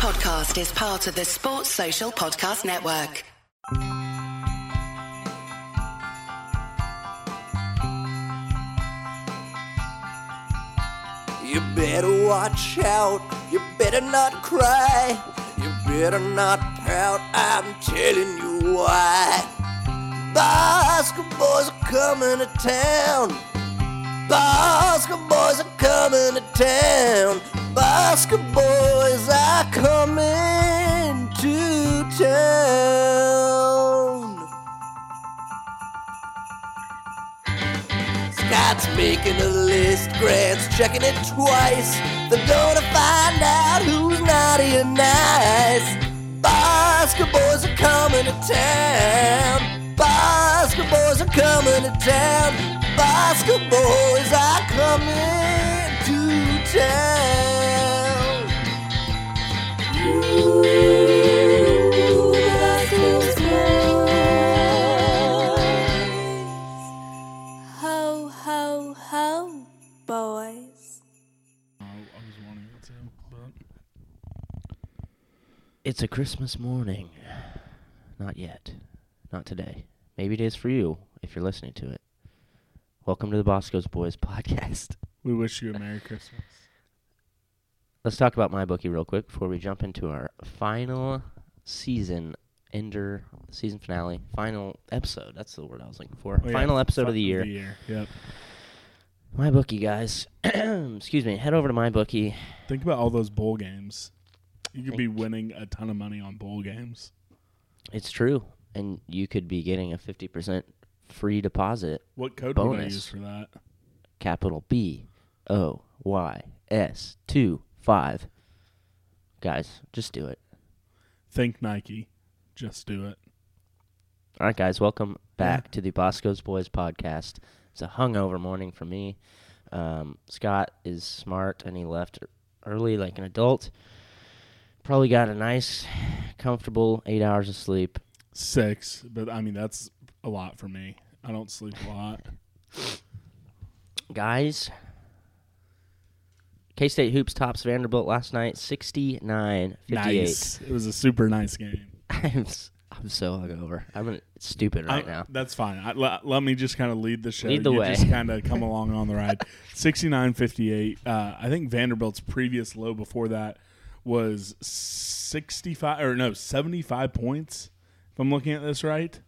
podcast is part of the Sports Social Podcast Network. You better watch out. You better not cry. You better not pout. I'm telling you why. Basketballs are coming to town. Basketballs are coming to town. Basketballs are coming to town. Scott's making a list, Grant's checking it twice. They're gonna find out who's naughty and nice. Basketballs are coming to town. Basketballs are coming to town. Basketballs are coming to town. It's a Christmas morning. Not yet. Not today. Maybe it is for you if you're listening to it. Welcome to the Boscoe's Boys podcast. we wish you a Merry Christmas. Let's talk about my bookie real quick before we jump into our final season ender season finale, final episode. That's the word I was looking for. Oh, yeah, final episode fu- of the year. Yep. My bookie, guys. Excuse me. Head over to my bookie. Think about all those bowl games. You could be winning a ton of money on bowl games. It's true, and you could be getting a fifty percent free deposit. What code would I Bonus. use for that? capital B O Y S two five. Guys, just do it. Think Nike. Just do it. All right, guys, welcome back to the Boscoe's Boys podcast. It's a hungover morning for me. Um, Scott is smart and he left early like an adult. Probably got a nice, comfortable eight hours of sleep. Six, but I mean that's a lot for me. I don't sleep a lot. Guys, K State Hoops tops Vanderbilt last night 69 58. Nice. It was a super nice game. I'm, I'm so hungover. I'm stupid right I- now. That's fine. I, let, let me just kind of lead the show. Lead the you way. Just kind of come along on the ride. 69-58. Uh, I think Vanderbilt's previous low before that was 65 or no, 75 points. If I'm looking at this right.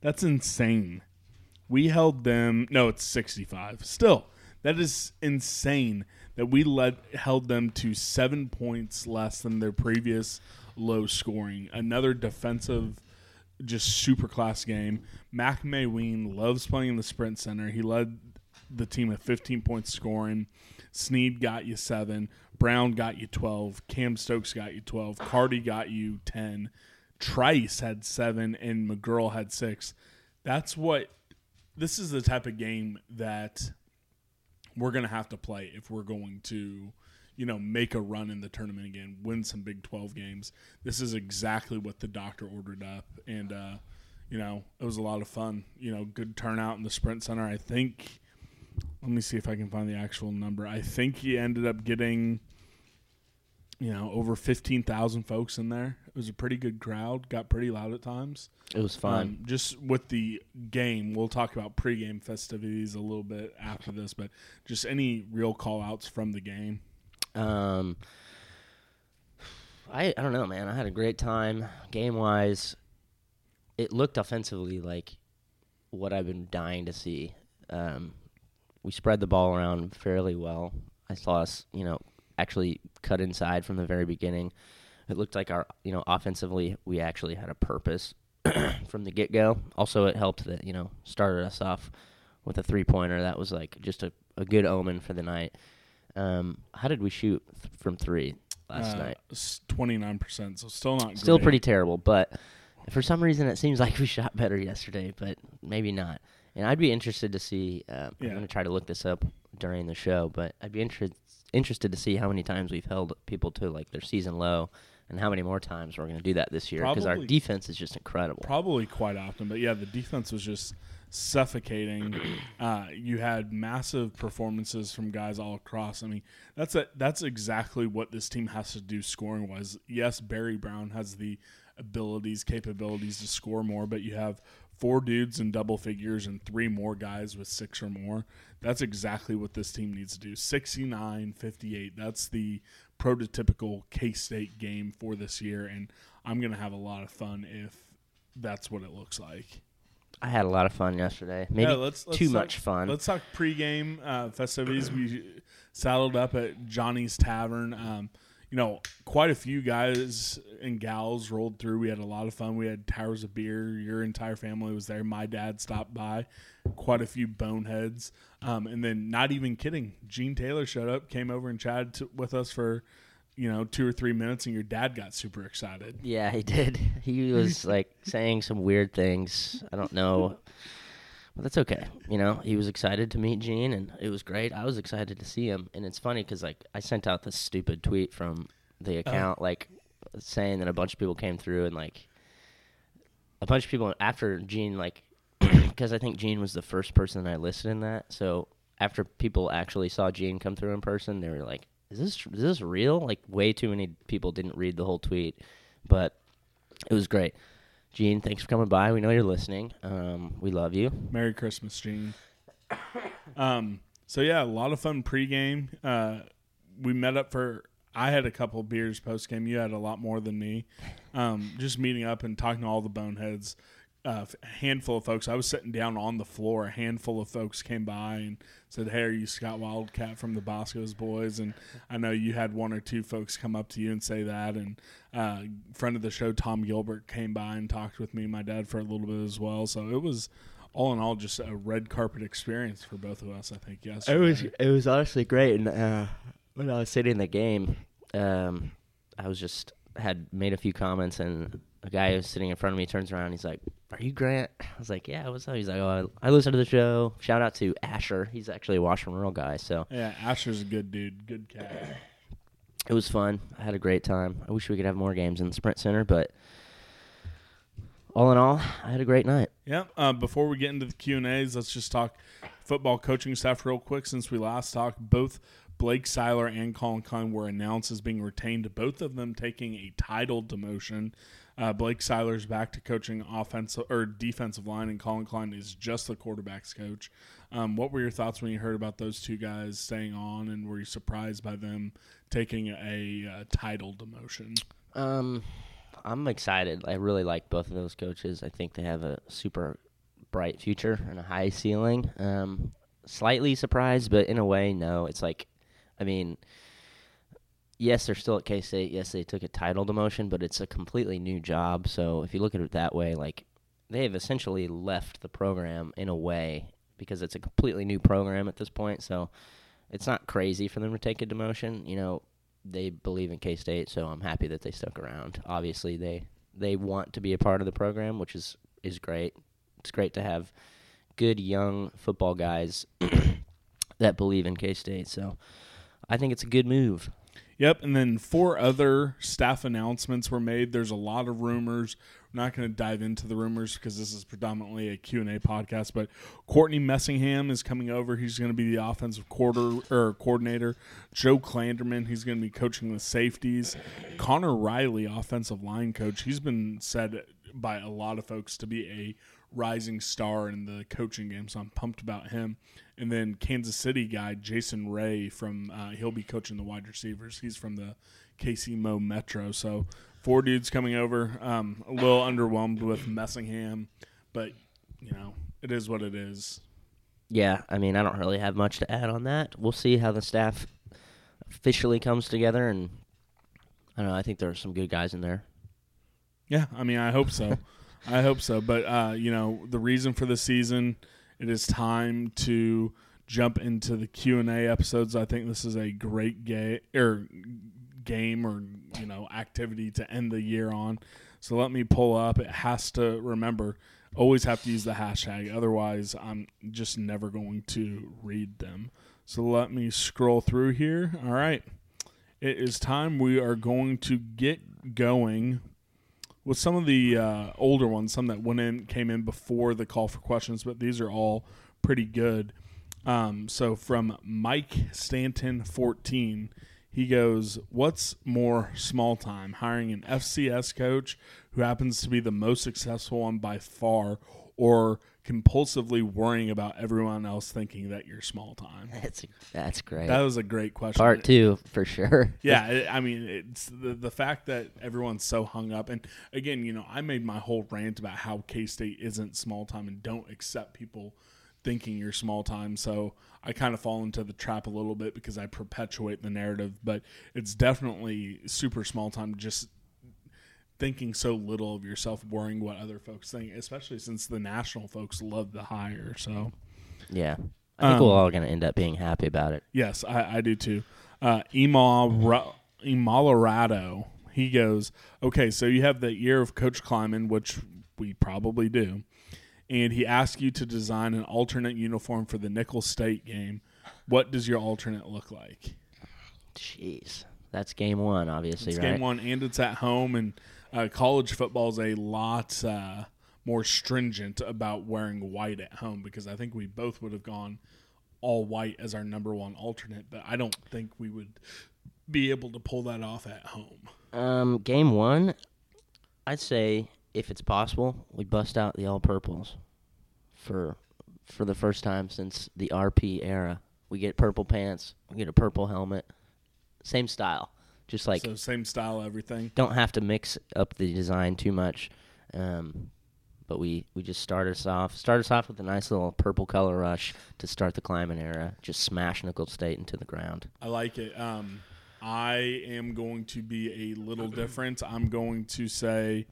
That's insane. We held them No, it's 65. Still, that is insane that we led held them to 7 points less than their previous low scoring. Another defensive just super class game. Makol Mawien loves playing in the sprint center. He led the team at 15 points scoring. Sneed got you seven. Brown got you 12. Kamau Stokes got you 12. Cardi got you 10. Trice had seven, and McGuirl had six. That's what. This is the type of game that we're going to have to play if we're going to, you know, make a run in the tournament again, win some Big 12 games. This is exactly what the doctor ordered up. And, uh, you know, it was a lot of fun. You know, good turnout in the Sprint Center. I think, let me see if I can find the actual number. I think he ended up getting, you know, over 15,000 folks in there. It was a pretty good crowd, got pretty loud at times. It was fun. Um, just with the game, we'll talk about pregame festivities a little bit after this, but just any real call outs from the game. Um, I I don't know, man. I had a great time game wise. It looked offensively like what I've been dying to see. Um, we spread the ball around fairly well. I saw us, you know, actually cut inside from the very beginning. It looked like our, you know, offensively we actually had a purpose from the get go. Also, it helped that you know started us off with a three pointer. That was like just a, a good omen for the night. Um, how did we shoot th- from three last night? Twenty nine percent, so still not Still great. pretty terrible, but for some reason it seems like we shot better yesterday, but maybe not. And I'd be interested to see. Uh, Yeah. I'm going to try to look this up during the show, but I'd be interested interested to see how many times we've held people to like their season low, and how many more times we're going to do that this year because our defense is just incredible. Probably quite often, but yeah, the defense was just suffocating. Uh, you had massive performances from guys all across. I mean, that's a, that's exactly what this team has to do scoring wise. Yes, Barry Brown has the abilities, capabilities to score more, but you have four dudes in double figures and three more guys with six or more. That's exactly what this team needs to do. 69 58. That's the prototypical K State game for this year. And I'm going to have a lot of fun if that's what it looks like. I had a lot of fun yesterday. Maybe Yeah, let's, let's too talk- much fun. Let's talk pregame uh, festivities. We saddled up at Johnny's Tavern. Um, you know, quite a few guys and gals rolled through. We had a lot of fun. We had towers of beer. Your entire family was there. My dad stopped by. Quite a few boneheads. Um, and then, not even kidding, Gene Taylor showed up, came over and chatted to, with us for, you know, two or three minutes, and your dad got super excited. Yeah, he did. He was like saying some weird things. I don't know. But that's okay. You know, he was excited to meet Gene, and it was great. I was excited to see him, and it's funny because like I sent out this stupid tweet from the oh. account, like saying that a bunch of people came through, and like a bunch of people after Gene, like because I think Gene was the first person I listed in that. So after people actually saw Gene come through in person, they were like, "Is this is this real?" Like way too many people didn't read the whole tweet, but it was great. Gene, thanks for coming by. We know you're listening. Um, we love you. Merry Christmas, Gene. Um, so yeah, a lot of fun pregame. Uh, we met up for. I had a couple beers post game. You had a lot more than me. Um, just meeting up and talking to all the boneheads. Uh, a handful of folks. I was sitting down on the floor. A handful of folks came by and said, "Hey, are you Scott Wildcat from the Boscoe's Boys?" And I know you had one or two folks come up to you and say that. And uh, friend of the show, Tom Gilbert, came by and talked with me, and my dad, for a little bit as well. So it was all in all just a red carpet experience for both of us. I think yes. It was it was honestly great. And uh, when I was sitting in the game, um, I was just had made a few comments, and a guy who's sitting in front of me turns around. He's like, "Are you Grant?" I was like, "Yeah, what's up?" He's like, "Oh, I, I listen to the show." Shout out to Asher. He's actually a Washington Rural guy. So Yeah, Asher's a good dude, good cat. it was fun. I had a great time. I wish we could have more games in the Sprint Center, but all in all, I had a great night. Yeah. Uh, before we get into the Q and A's, let's just talk football coaching staff real quick. Since we last talked, both Blake Seiler and Collin Klein were announced as being retained. Both of them taking a title demotion. Uh, Blake Seiler's back to coaching offensive or defensive line, and Collin Klein is just the quarterbacks coach. Um, what were your thoughts when you heard about those two guys staying on, and were you surprised by them taking a, uh title demotion? Um, I'm excited. I really like both of those coaches. I think they have a super bright future and a high ceiling. Um, slightly surprised, but in a way, no. It's like, I mean, yes, they're still at K State. Yes, they took a title demotion, but it's a completely new job. So if you look at it that way, like they have essentially left the program in a way because it's a completely new program at this point. So it's not crazy for them to take a demotion. You know, they believe in K State, so I'm happy that they stuck around. Obviously, they they want to be a part of the program, which is is great. It's great to have good young football guys that believe in K State. So I think it's a good move. Yep, and then four other staff announcements were made. There's a lot of rumors. We're not going to dive into the rumors because this is predominantly a Q&A podcast, but Courtney Messingham is coming over. He's going to be the offensive quarter or coordinator. Joe Klanderman, he's going to be coaching the safeties. Conor Riley, offensive line coach. He's been said by a lot of folks to be a rising star in the coaching game, so I'm pumped about him. And then Kansas City guy Jason Ray from uh, he'll be coaching the wide receivers. He's from the KC Mo Metro. So four dudes coming over. Um, a little underwhelmed with Messingham, but you know it is what it is. Yeah, I mean, I don't really have much to add on that. We'll see how the staff officially comes together, and I don't know. I think there are some good guys in there. Yeah, I mean, I hope so. I hope so. But uh, you know, the reason for the season, it is time to jump into the Q and A episodes. I think this is a great game or game or you know activity to end the year on. So let me pull up. It has to remember always have to use the hashtag. Otherwise, I'm just never going to read them. So let me scroll through here. All right. It is time we are going to get going with some of the uh, older ones, some that went in came in before the call for questions, but these are all pretty good. Um, so from Mike Stanton, fourteen, he goes, "What's more small time, hiring an FCS coach who happens to be the most successful one by far, or compulsively worrying about everyone else thinking that you're small time?" That's that's great. That was a great question. Part two for sure. Yeah, it, I mean, it's the the fact that everyone's so hung up, and again, you know, I made my whole rant about how K State isn't small time and don't accept people thinking you're small time. So I kind of fall into the trap a little bit because I perpetuate the narrative, but it's definitely super small time. Just thinking so little of yourself, worrying what other folks think, especially since the national folks love the hire. So. Yeah. I think Um, we're all going to end up being happy about it. Yes, I, I do too. Uh, Emalorado, he goes, okay, so you have the year of Coach Klieman, which we probably do, and he asks you to design an alternate uniform for the Nicholls State game. What does your alternate look like? Jeez. That's game one, obviously, It's right? game one, and it's at home, and uh, college football is a lot uh, more stringent about wearing white at home because I think we both would have gone all white as our number one alternate, but I don't think we would be able to pull that off at home. Um, game one, I'd say if it's possible, we bust out the all purples for for the first time since the RP era. We get purple pants, we get a purple helmet, same style. Just like so same style, everything. don't have to mix up the design too much. Um, but we, we just start us off start us off with a nice little purple color rush to start the Klieman era. Just smash Nicholls State into the ground. I like it. Um, I am going to be a little different. I'm going to say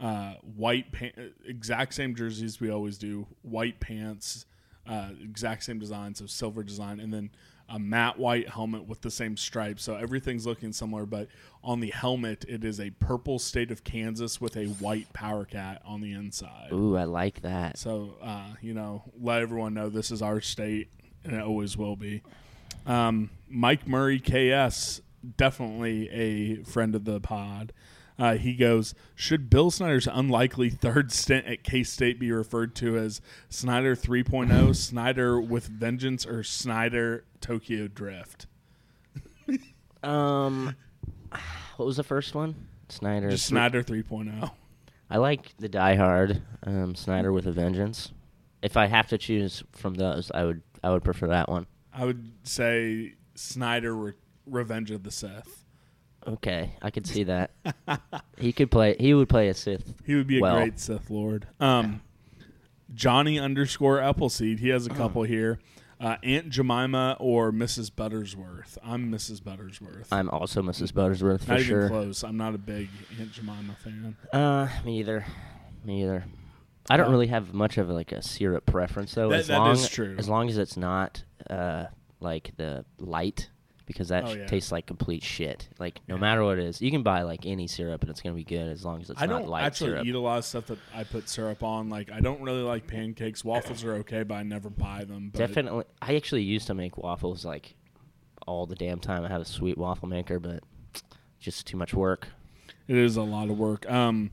uh, white pants, exact same jerseys we always do. White pants, uh, exact same design, so silver design, and then a matte white helmet with the same stripes. So everything's looking similar, but on the helmet it is a purple state of Kansas with a white power cat on the inside. Ooh, I like that. So, uh, you know, let everyone know this is our state, and it always will be. Um, Mike Murray, KS, definitely a friend of the pod. Uh, he goes, Should Bill Snyder's unlikely third stint at K State be referred to as Snyder 3.0, Snyder with Vengeance, or Snyder Tokyo Drift? Um, what was the first one? Snyder. Just Snyder oh. 3.0. I like the Die Hard, um, Snyder with a Vengeance. If I have to choose from those, I would I would prefer that one. I would say Snyder Re- Revenge of the Sith. Okay, I could see that. he could play. He would play a Sith. He would be a well. great Sith Lord. Um, Johnny underscore Appleseed. He has a couple here. Uh, Aunt Jemima or Mrs. Buttersworth. I'm Mrs. Buttersworth. I'm also Mrs. Buttersworth for not even sure. close. I'm not a big Aunt Jemima fan. Uh, me either. Me either. I don't really have much of like a syrup preference though. That- as that long is true. as long as it's not uh like the light because that Oh, yeah. tastes like complete shit. Like no matter what it is, you can buy like any syrup and it's gonna be good as long as it's I not don't light actually syrup. eat a lot of stuff that I put syrup on. Like I don't really like pancakes. Waffles are okay, but I never buy them. But Definitely, I actually used to make waffles like all the damn time. I have a sweet waffle maker, but just too much work. It is a lot of work. Um,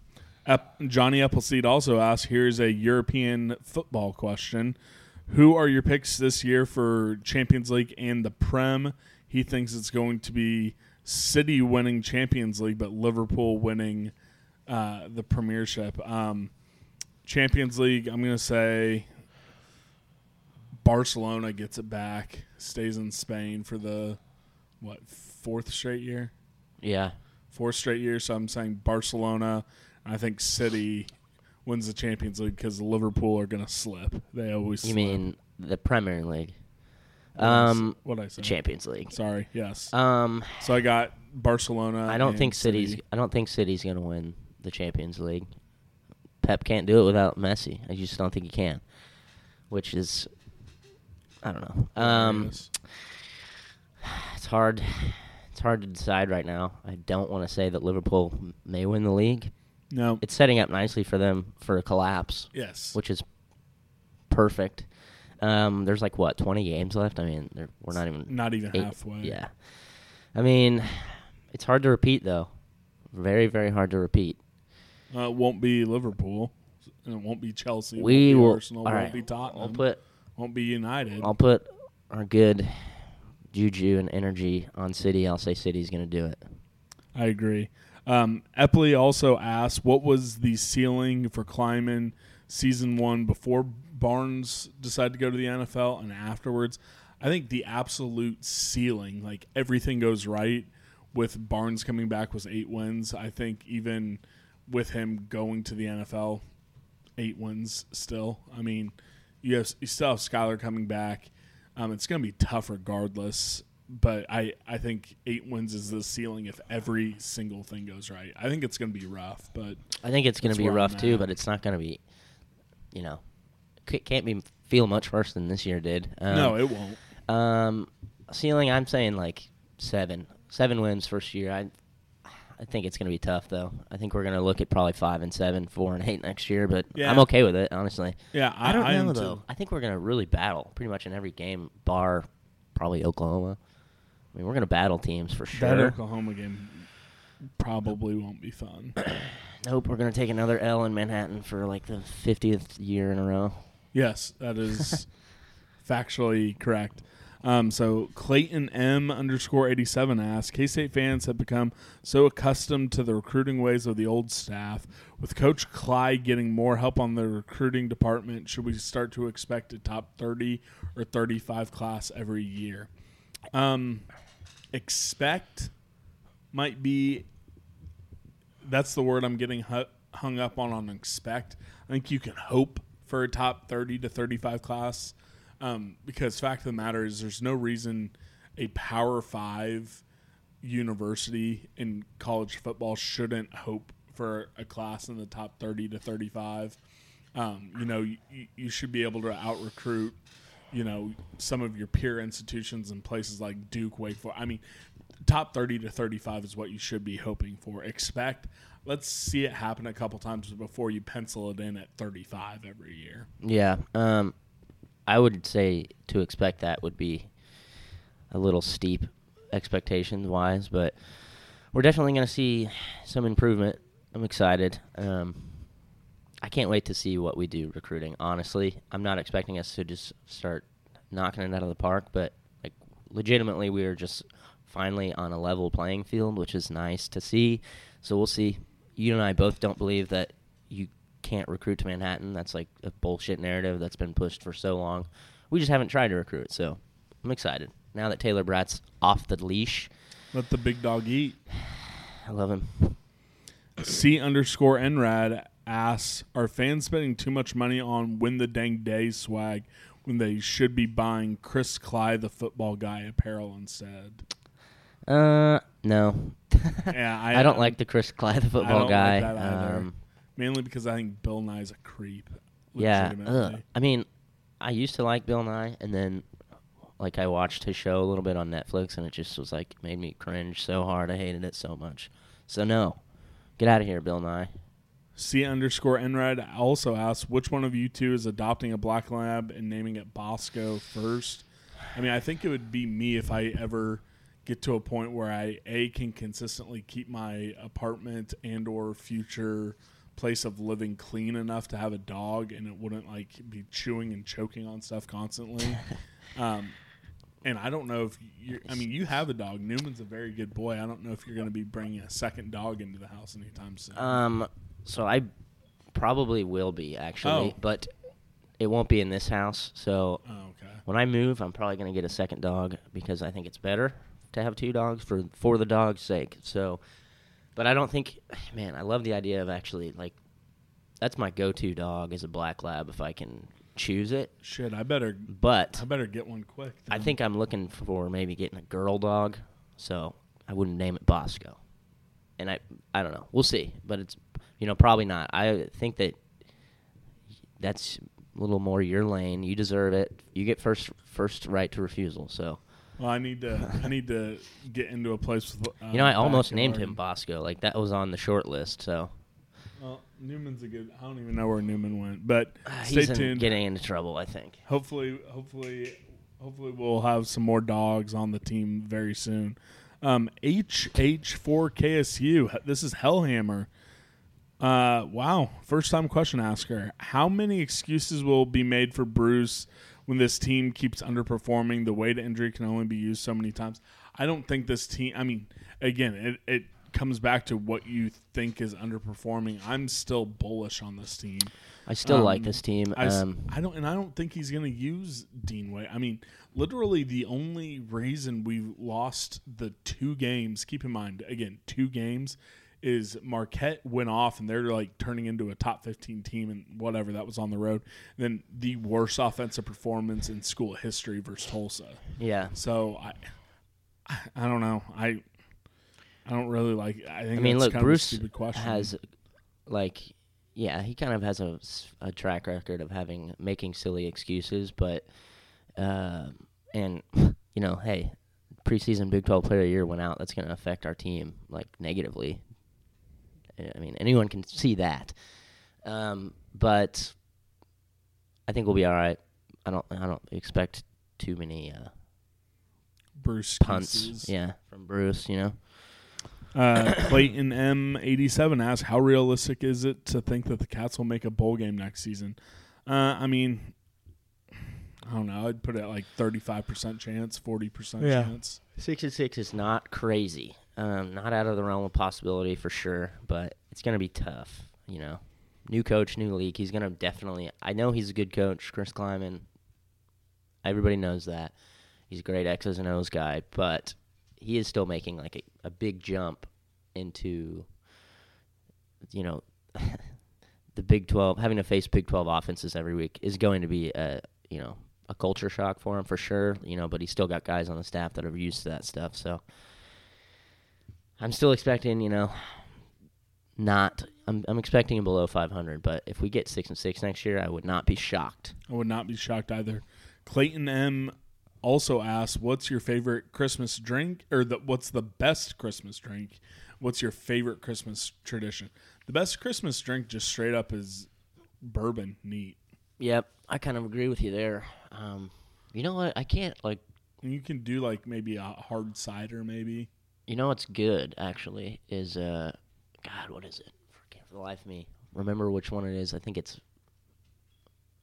Johnny Appleseed also asked, "Here's a European football question: Who are your picks this year for Champions League and the Prem?" He thinks it's going to be City winning Champions League, but Liverpool winning uh, the Premiership. Um, Champions League, I'm going to say Barcelona gets it back, stays in Spain for the what fourth straight year Yeah, fourth straight year. So I'm saying Barcelona. I think City wins the Champions League because Liverpool are going to slip. They always. you slip. mean the Premier League, What I s- um, what I say? Champions League. Sorry. Yes. Um, so I got Barcelona. I don't think City's. City. I don't think City's gonna win the Champions League. Pep can't do it without Messi. I just don't think he can. Which is, I don't know. Um, Yes. it's hard. It's hard to decide right now. I don't want to say that Liverpool m- may win the league. No. It's setting up nicely for them for a collapse, yes. which is perfect. Um, there's like what 20 games left. I mean, we're not even Not even eight- halfway. Yeah, I mean, it's hard to repeat though. Very, very hard to repeat. Uh, it won't be Liverpool. And it won't be Chelsea. it we won't be will. Arsenal. all won't be Tottenham. I'll put won't be United. I'll put our good juju and energy on City. I'll say City's going to do it. I agree. Um, Epley also asked, "What was the ceiling for Klieman season one before Barnes decided to go to the NFL and afterwards?" I think the absolute ceiling, like everything goes right, with Barnes coming back was eight wins. I think even with him going to the NFL, eight wins still. I mean, you have you still have Skylar coming back. Um, it's going to be tough regardless, but I I think eight wins is the ceiling if every single thing goes right. I think it's going to be rough, but I think it's going to be rough too, but it's not going to be, you know, can't be feel much worse than this year did. Um, no, it won't. Um, ceiling, I'm saying like seven, seven wins first year. I, I think it's going to be tough though. I think we're going to look at probably five and seven, four and eight next year. But Yeah. I'm okay with it, honestly. Yeah, I, I, don't I am know too. though. I think we're going to really battle pretty much in every game, bar probably Oklahoma. I mean, we're going to battle teams for sure. That sure. Oklahoma game probably won't be fun. Nope, we're going to take another L in Manhattan for like the 50th year in a row. Yes, that is factually correct. Um, so Clayton M underscore eighty seven asks, K State fans have become so accustomed to the recruiting ways of the old staff. With Coach Clyde getting more help on the recruiting department, should we start to expect a top thirty or thirty five class every year? Um, expect might be that's the word I'm getting hu- hung up on on expect. I think you can hope for a top 30 to 35 class um, because fact of the matter is there's no reason a power 5 university in college football shouldn't hope for a class in the top 30 to 35. Um, you know, you, you should be able to out recruit, you know, some of your peer institutions in places like Duke, Wake Forest. I mean, top 30 to 35 is what you should be hoping for. Expect, let's see it happen a couple times before you pencil it in at 35 every year. Yeah. Um, I would say to expect that would be a little steep expectations wise, but we're definitely going to see some improvement. I'm excited. Um, I can't wait to see what we do recruiting. Honestly, I'm not expecting us to just start knocking it out of the park, but like legitimately, we are just finally on a level playing field, which is nice to see. So we'll see. You and I both don't believe that you can't recruit to Manhattan. That's like a bullshit narrative that's been pushed for so long. We just haven't tried to recruit, so I'm excited. Now that Taylor Braet's off the leash, Let the big dog eat. I love him. C underscore NRAD asks, are fans spending too much money on win the dang day swag when they should be buying Chris Clyde, the football guy, apparel instead? Uh, no. Yeah, I, I- don't like the Chris Clyde, the I football don't guy. like that. Um, Mainly because I think Bill Nye's a creep. yeah. Ugh. I mean, I used to like Bill Nye, and then like I watched his show a little bit on Netflix, and it just was like made me cringe so hard. I hated it so much. So no, get out of here, Bill Nye. C underscore NRAD also asks which one of you two is adopting a black lab and naming it Bosco first. I mean, I think it would be me if I ever get to a point where I a can consistently keep my apartment and or future place of living clean enough to have a dog and it wouldn't like be chewing and choking on stuff constantly. um, and I don't know if you I mean, you have a dog. Newman's a very good boy. I don't know if you're going to be bringing a second dog into the house anytime soon. Um, so I probably will be actually, Oh. but it won't be in this house. So oh, okay. when I move, I'm probably going to get a second dog because I think it's better to have two dogs for for the dog's sake. So, but I don't think, man, I love the idea of actually like that's my go-to dog is a black lab if I can choose it. Shit, I better But I better get one quick. I think I'm looking for maybe getting a girl dog, so I wouldn't name it Bosco. And I I don't know. We'll see, but it's you know probably not. I think that that's a little more your lane. You deserve it. You get first first right to refusal. So Well, I need to I need to get into a place with. Uh, you know I almost named him Bosco. Like that was on the short list. So Well, Newman's a good. I don't even know where Newman went, but uh, stay in- tuned. getting into trouble. I think. hopefully, hopefully, hopefully, we'll have some more dogs on the team very soon. Um, HH4KSU. This is Hellhammer. Uh, wow. First time question asker. How many excuses will be made for Bruce when this team keeps underperforming? The Wade injury can only be used so many times. I don't think this team, I mean, again, it, it comes back to what you think is underperforming. I'm still bullish on this team. I still like Um, this team. I, Um, I don't, and I don't think he's going to use Dean Wade. I mean, literally, the only reason we lost the two games. Keep in mind, again, two games is Marquette went off and they're like turning into a top fifteen team and whatever that was on the road. And then the worst offensive performance in school history versus Tulsa. yeah. So I, I don't know. I, I don't really like. I think I mean, look, kind Bruce of a stupid question. has, like, yeah, he kind of has a, a track record of having making silly excuses, but, uh, and you know, hey, preseason Big Twelve Player of the Year went out. That's going to affect our team like negatively. I mean, anyone can see that. Um, but I think we'll be all right. I don't. I don't expect too many uh, Bruce punts. excuses. Yeah, from Bruce. You know. Uh, Clayton M87 asks, "How realistic is it to think that the Cats will make a bowl game next season?" Uh, I mean, I don't know. I'd put it at like 35% chance, 40% Yeah. chance. Six and six is not crazy. Um, not out of the realm of possibility for sure, but it's gonna be tough. You know, new coach, new league. He's gonna definitely. I know he's a good coach, Chris Klieman. Everybody knows that he's a great X's and O's guy, but he is still making like a, a big jump into, you know, the Big Twelve. Having to face Big Twelve offenses every week is going to be a you know a culture shock for him for sure. You know, but he's still got guys on the staff that are used to that stuff. So I'm still expecting, you know, not. I'm I'm expecting below 500. But if we get six and six next year, I would not be shocked. I would not be shocked either. Clayton M also asks, "What's your favorite Christmas drink, or the, what's the best Christmas drink? What's your favorite Christmas tradition? The best Christmas drink, just straight up, is bourbon. Neat. Yep, I kind of agree with you there. Um, you know what? I can't like. You can do like maybe a hard cider, maybe. You know what's good actually is uh, God, what is it? For the life of me remember which one it is. I think it's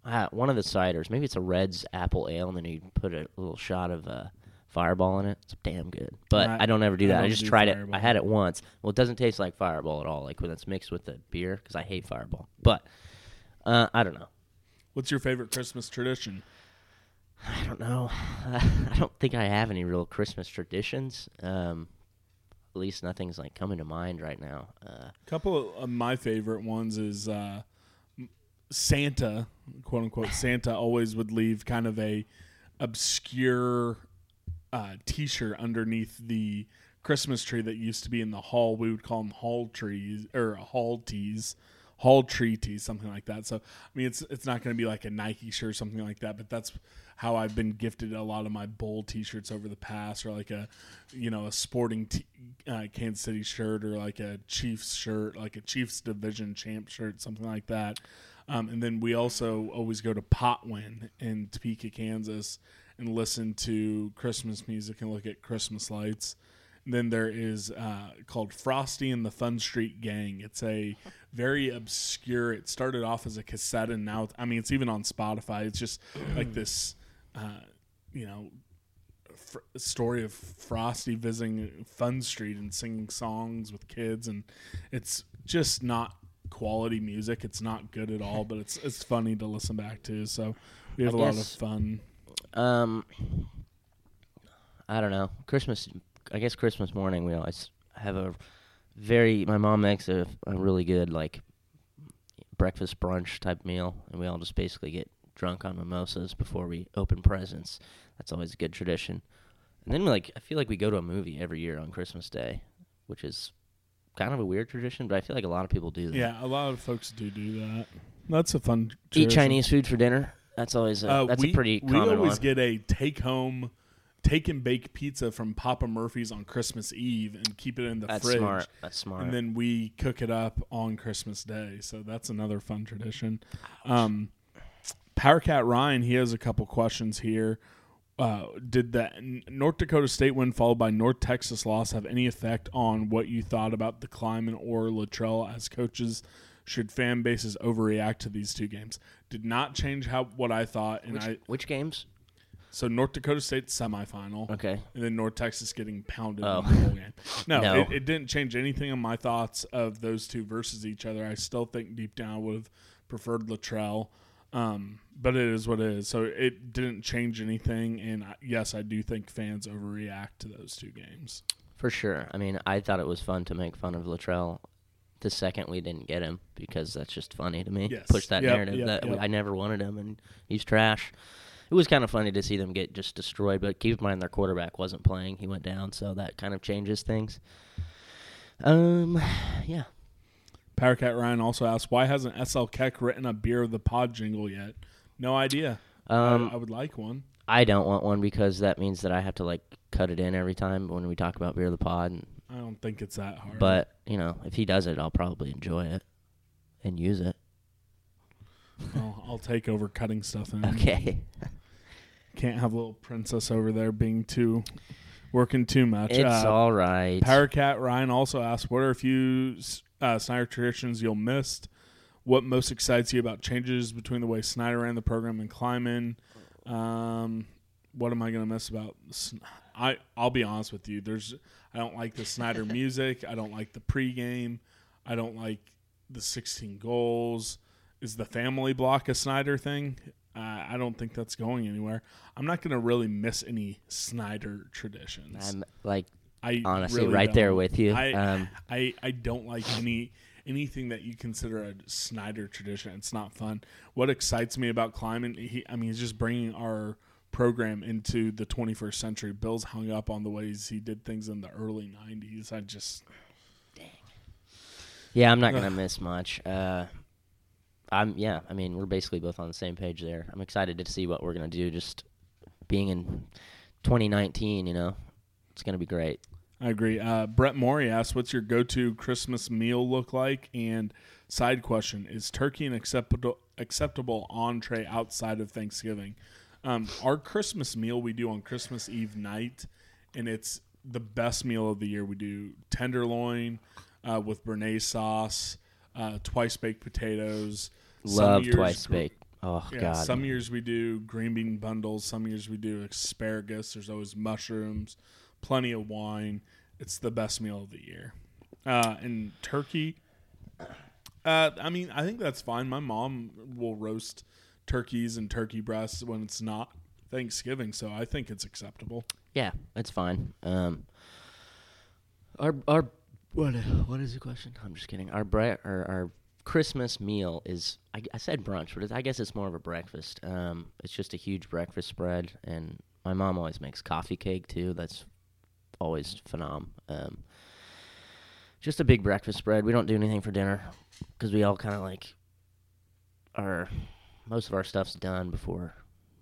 ah, one of the ciders. Maybe it's a Redd's apple ale, and then you put a little shot of uh, Fireball in it. It's damn good. But I- I, don't ever do that. I, don't just tried it. I had it once. Well, it doesn't taste like Fireball at all. Like when it's mixed with the beer, because I hate Fireball. But uh, I don't know. What's your favorite Christmas tradition? I don't know. I don't think I have any real Christmas traditions. Um, at least nothing's like coming to mind right now. Uh, A couple of my favorite ones is uh, Santa, quote unquote. Santa always would leave kind of a obscure uh, T-shirt underneath the Christmas tree that used to be in the hall. We would call them hall trees or hall tees, hall tree tees, something like that. So I mean, it's it's not going to be like a Nike shirt or something like that, but that's how I've been gifted a lot of my bowl T-shirts over the past, or like a you know a sporting t- uh, Kansas City shirt, or like a Chiefs shirt, like a Chiefs division champ shirt, something like that. Um, and then we also always go to Potwin in Topeka, Kansas, and listen to Christmas music and look at Christmas lights. And then there is uh, called Frosty and the Fun Street Gang. It's a very obscure. It started off as a cassette, and now I mean it's even on Spotify. It's just like this, uh, you know, fr- story of Frosty visiting Fun Street and singing songs with kids, and it's just not quality music. It's not good at all, but it's it's funny to listen back to. So we have I a lot of fun. Um, I don't know. Christmas. I guess Christmas morning we always have a very. My mom makes a, a really good like breakfast brunch type meal, and we all just basically get drunk on mimosas before we open presents. That's always a good tradition. And then like I feel like we go to a movie every year on Christmas Day, which is kind of a weird tradition, but I feel like a lot of people do that. Yeah, a lot of folks do do that. That's a fun. Eat. Chinese food for dinner. That's always a, Uh, that's we, a pretty we always one. get a take home, take and bake pizza from Papa Murphy's on Christmas Eve and keep it in the fridge. That's fridge. smart. That's smart. And then we cook it up on Christmas Day. So that's another fun tradition. Um, Power Cat Ryan, he has a couple questions here. uh, did the North Dakota State win followed by North Texas loss have any effect on what you thought about the Klieman or Littrell as coaches? Should fan bases overreact to these two games? Did not change how what I thought, and Which, I which games? so North Dakota State semifinal, Okay. and then North Texas getting pounded Oh. in the whole game. No, No. It, it didn't change anything on my thoughts of those two versus each other. I still think deep down I would have preferred Littrell, um, but it is what it is. So it didn't change anything, and I, yes, I do think fans overreact to those two games. For sure. I mean, I thought it was fun to make fun of Littrell the second we didn't get him because that's just funny to me. Yes. Push that Yep, narrative yep, that yep. I never wanted him and he's trash. It was kind of funny to see them get just destroyed, but keep in mind their quarterback wasn't playing; he went down, so that kind of changes things. Um, yeah. Powercat Ryan also asked, "Why hasn't SL Keck written a beer of the pod jingle yet?" No idea. Um, I, I would like one. I don't want one because that means that I have to like cut it in every time when we talk about beer of the pod. And, I don't think it's that hard. but you know, if he does it, I'll probably enjoy it and use it. Well, I'll take over cutting stuff in. Okay. Can't have little princess over there being too working too much. It's Uh, all right. Powercat Ryan also asked, "What are a few uh, Snyder traditions you'll miss? What most excites you about changes between the way Snyder ran the program and Klieman? Um, what am I going to miss about? I I'll be honest with you. There's I don't like the Snyder music. I don't like the pregame. I don't like the 16 goals. Is the family block a Snyder thing? Uh, I don't think that's going anywhere. I'm not going to really miss any Snyder traditions. I'm like I honestly really right there don't. with you. I, Um, I I don't like any anything that you consider a Snyder tradition. It's not fun. What excites me about Klieman, he I mean, he's just bringing our program into the 21st century. Bill's hung up on the ways he did things in the early 90s. I just Dang. Yeah, I'm not gonna miss much. Uh, I'm yeah. I mean, we're basically both on the same page there. I'm excited to see what we're gonna do. Just being in 2019, you know, it's gonna be great. I agree. Uh, Brett Morey asked, "What's your go-to Christmas meal look like?" And side question: Is turkey an acceptable acceptable entree outside of Thanksgiving? Um, our Christmas meal we do on Christmas Eve night, and it's the best meal of the year. We do tenderloin uh, with béarnaise sauce, uh, twice baked potatoes. Love years twice baked. Oh yeah, God. some years we do green bean bundles. Some years we do asparagus. There's always mushrooms, plenty of wine. It's the best meal of the year. Uh, and turkey. Uh, I mean, I think that's fine. My mom will roast turkeys and turkey breasts when it's not Thanksgiving, so I think it's acceptable. Yeah, it's fine. Um, our our what what is the question? I'm just kidding. Our bre- our, our Christmas meal is I, I said brunch, but I guess it's more of a breakfast. Um, it's just a huge breakfast spread, and my mom always makes coffee cake too. That's always phenom. Um, just a big breakfast spread. We don't do anything for dinner because we all kind of like our most of our stuff's done before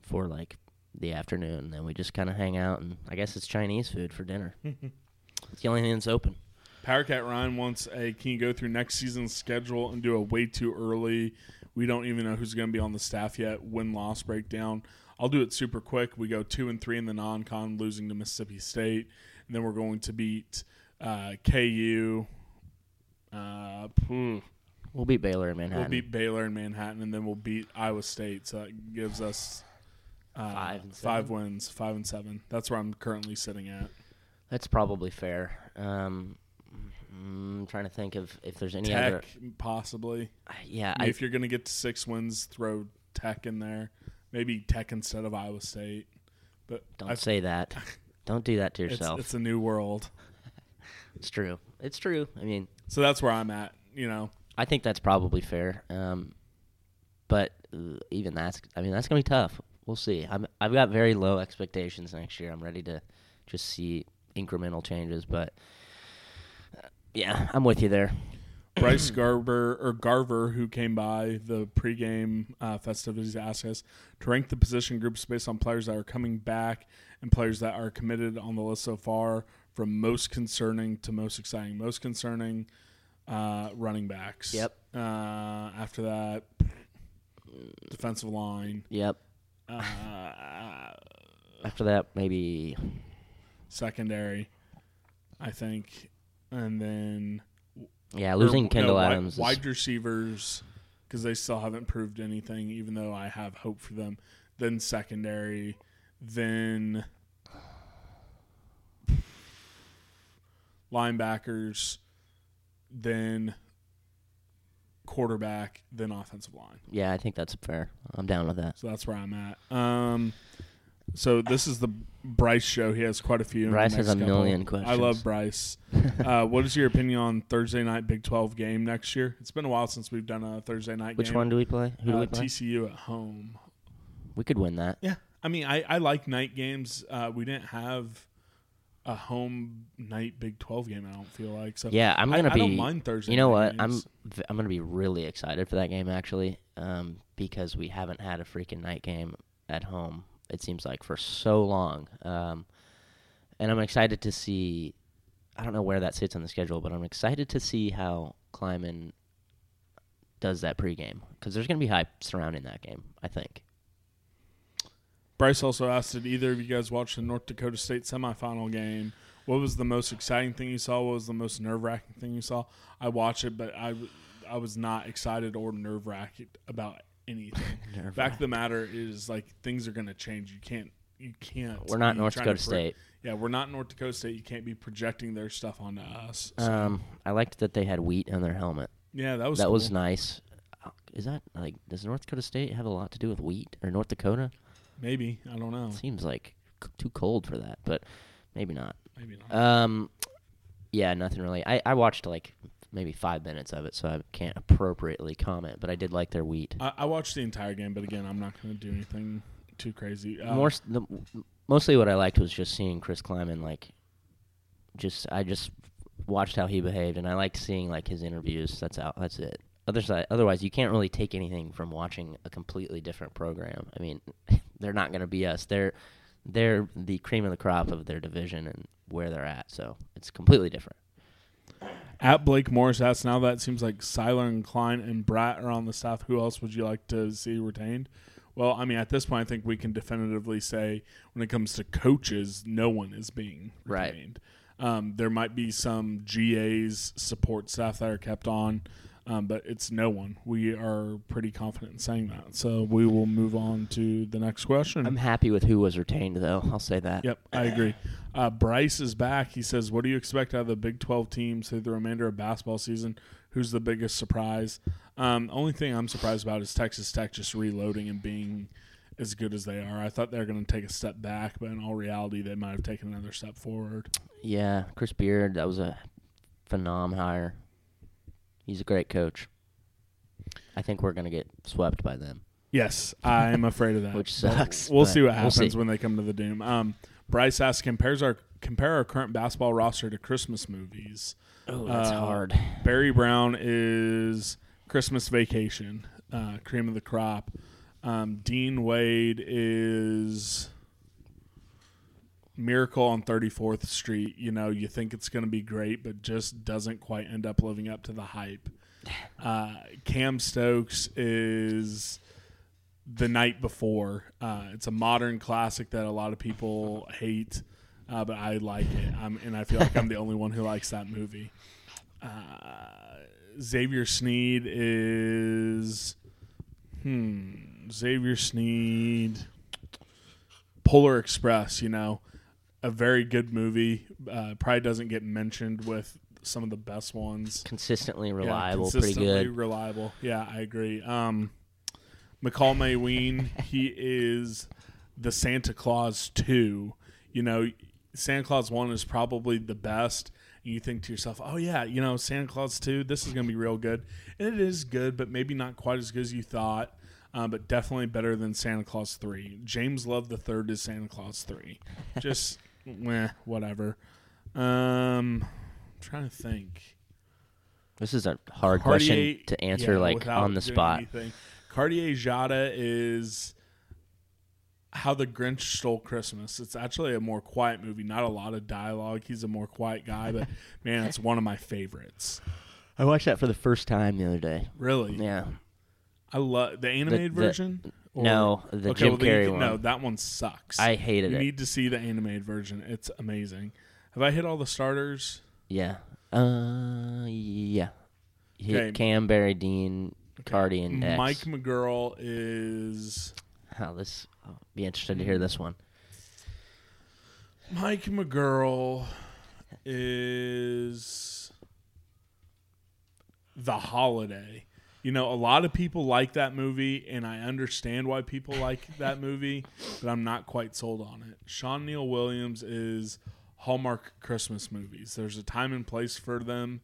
for like the afternoon. And then we just kind of hang out, and I guess it's Chinese food for dinner. it's the only thing that's open. Powercat Ryan wants a can you go through next season's schedule and do a way too early? We don't even know who's going to be on the staff yet. Win loss breakdown. I'll do it super quick. We go two and three in the non-con, losing to Mississippi State, and then we're going to beat uh, KU. Uh. We'll beat Baylor in Manhattan. we'll beat Baylor in Manhattan, and then we'll beat Iowa State. So that gives us uh, Five five wins, five and seven. That's where I'm currently sitting at. That's probably fair. Um, I'm trying to think of if there's any Tech, other. possibly. Yeah, I mean, I, if you're going to get to six wins, throw Tech in there. Maybe Tech instead of Iowa State. But don't I- say that. Don't do that to it's, yourself. it's a new world. it's true. It's true. I mean, So that's where I'm at. You know, I think that's probably fair. Um, but uh, even that's, I mean, that's gonna be tough. We'll see. I'm, I've got very low expectations next year. I'm ready to just see incremental changes. But uh, yeah, I'm with you there. Bryce Garber or Garver, who came by the pregame uh, festivities, asked us to rank the position groups based on players that are coming back and players that are committed on the list so far, from most concerning to most exciting. Most concerning, uh, running backs. Yep. Uh, after that, defensive line. Yep. Uh, After that, maybe secondary, I think, and then yeah, or, losing no, Kendall wide- Adams. is- wide receivers because they still haven't proved anything, even though I have hope for them. Then secondary, then linebackers, then quarterback, then offensive line. yeah, I think that's fair. I'm down with that. So that's where I'm at. Um, so this is the Bryce show. He has quite a few. Bryce has a couple. million I love Bryce. uh, what is your opinion on Thursday night Big 12 game next year? It's been a while since we've done a Thursday night Which game. one do we play? Who do uh, we play? TCU at home. we could win that. Yeah, I mean, I, I like night games. Uh, we didn't have a home night Big 12 game. I don't feel like so. Yeah, I'm gonna I be. don't mind Thursday You know what? I'm games. v- I'm gonna be really excited for that game actually, um, because we haven't had a freaking night game at home. It seems like for so long, um, and I'm excited to see. I don't know where that sits on the schedule, but I'm excited to see how Klieman does that pregame because there's gonna be hype surrounding that game. I think. Bryce also asked, "Did either of you guys watch the North Dakota State semifinal game? What was the most exciting thing you saw? What was the most nerve wracking thing you saw? I watched it, but I, I was not excited or nerve wracked about anything. Fact of the matter is, like things are going to change. You can't, you can't. We're not North Dakota pro- State. Yeah, we're not North Dakota State. You can't be projecting their stuff onto us. So, Um, I liked that they had wheat on their helmet. yeah, that was that cool. was nice. Uh, Is that like does North Dakota State have a lot to do with wheat or North Dakota? maybe I don't know. Seems like c- too cold for that, but maybe not. Maybe not. Um, yeah, nothing really. I, I watched like maybe five minutes of it, so I can't appropriately comment. But I did like their wheat. I, I watched the entire game, but again, I'm not going to do anything too crazy. Uh, More the, mostly what I liked was just seeing Chris Klieman like. Just I just watched how he behaved, and I liked seeing like his interviews. That's out. That's it. Other side, otherwise, you can't really take anything from watching a completely different program. I mean, they're not going to be us. They're they're the cream of the crop of their division and where they're at. So it's completely different. At Blake Morris asks, now that seems like Seiler and Klein and Braet are on the staff, who else would you like to see retained? Well, I mean, at this point, I think we can definitively say when it comes to coaches, no one is being Right. retained. Um, there might be some GAs, support staff that are kept on, um, but it's no one. We are pretty confident in saying that. So we will move on to the next question. I'm happy with who was retained, though. I'll say that. Yep, I agree. Uh, Bryce is back. He says, "What do you expect out of the Big Twelve teams through the remainder of basketball season? Who's the biggest surprise?" Um, only thing I'm surprised about is Texas Tech just reloading and being as good as they are. I thought they were going to take a step back, but in all reality, they might have taken another step forward. Yeah, Chris Beard, that was a phenom hire. He's a great coach. I think we're gonna get swept by them. Yes, I'm afraid of that. Which sucks, We'll but see what we'll happens see. when they come to the Doom. Um, Bryce asks, compares our compare our current basketball roster to Christmas movies. Oh, that's Uh, hard. Barry Brown is Christmas Vacation, uh, cream of the crop. Um, Dean Wade is Miracle on 34th Street. You know, you think it's going to be great, but just doesn't quite end up living up to the hype. Uh, Kam Stokes is The Night Before. Uh, it's a modern classic that a lot of people hate, uh, but I like it. I'm, and I feel like I'm the only one who likes that movie. Uh, Xavier Sneed is hmm Xavier Sneed Polar Express, you know, a very good movie. Uh, probably doesn't get mentioned with some of the best ones. Consistently Yeah, reliable, pretty good. reliable. Yeah, I agree. Um, Makol Mawien, he is the Santa Claus two. You know, Santa Claus one is probably the best. And you think to yourself, oh yeah, you know, Santa Claus two, this is gonna be real good, and it is good, but maybe not quite as good as you thought. Um, but definitely better than Santa Claus three. James Love the third is Santa Claus three. Just, meh, whatever. Um, I'm trying to think. This is a hard Cartier- question to answer, yeah, like on the spot. anything. Cartier Diarra is how the Grinch stole Christmas. It's actually a more quiet movie, not a lot of dialogue. He's a more quiet guy, but man, it's one of my favorites. I watched that for the first time the other day. Really, Yeah, I love the animated the- version Or- No, the okay, Jim well, Carrey one. No, that one sucks. I hated you it. You need to see the animated version. It's amazing. Have I hit all the starters? Yeah. Uh, yeah. Hit Okay. Cam, Barry, Dean, Cardi, and Dex. Mike McGuirl is Oh, this. I'll be interested to hear this one. Mike McGuirl is the holiday. You know, a lot of people like that movie, and I understand why people like that movie, but I'm not quite sold on it. Shaun Neal-Williams is Hallmark Christmas movies. There's a time and place for them,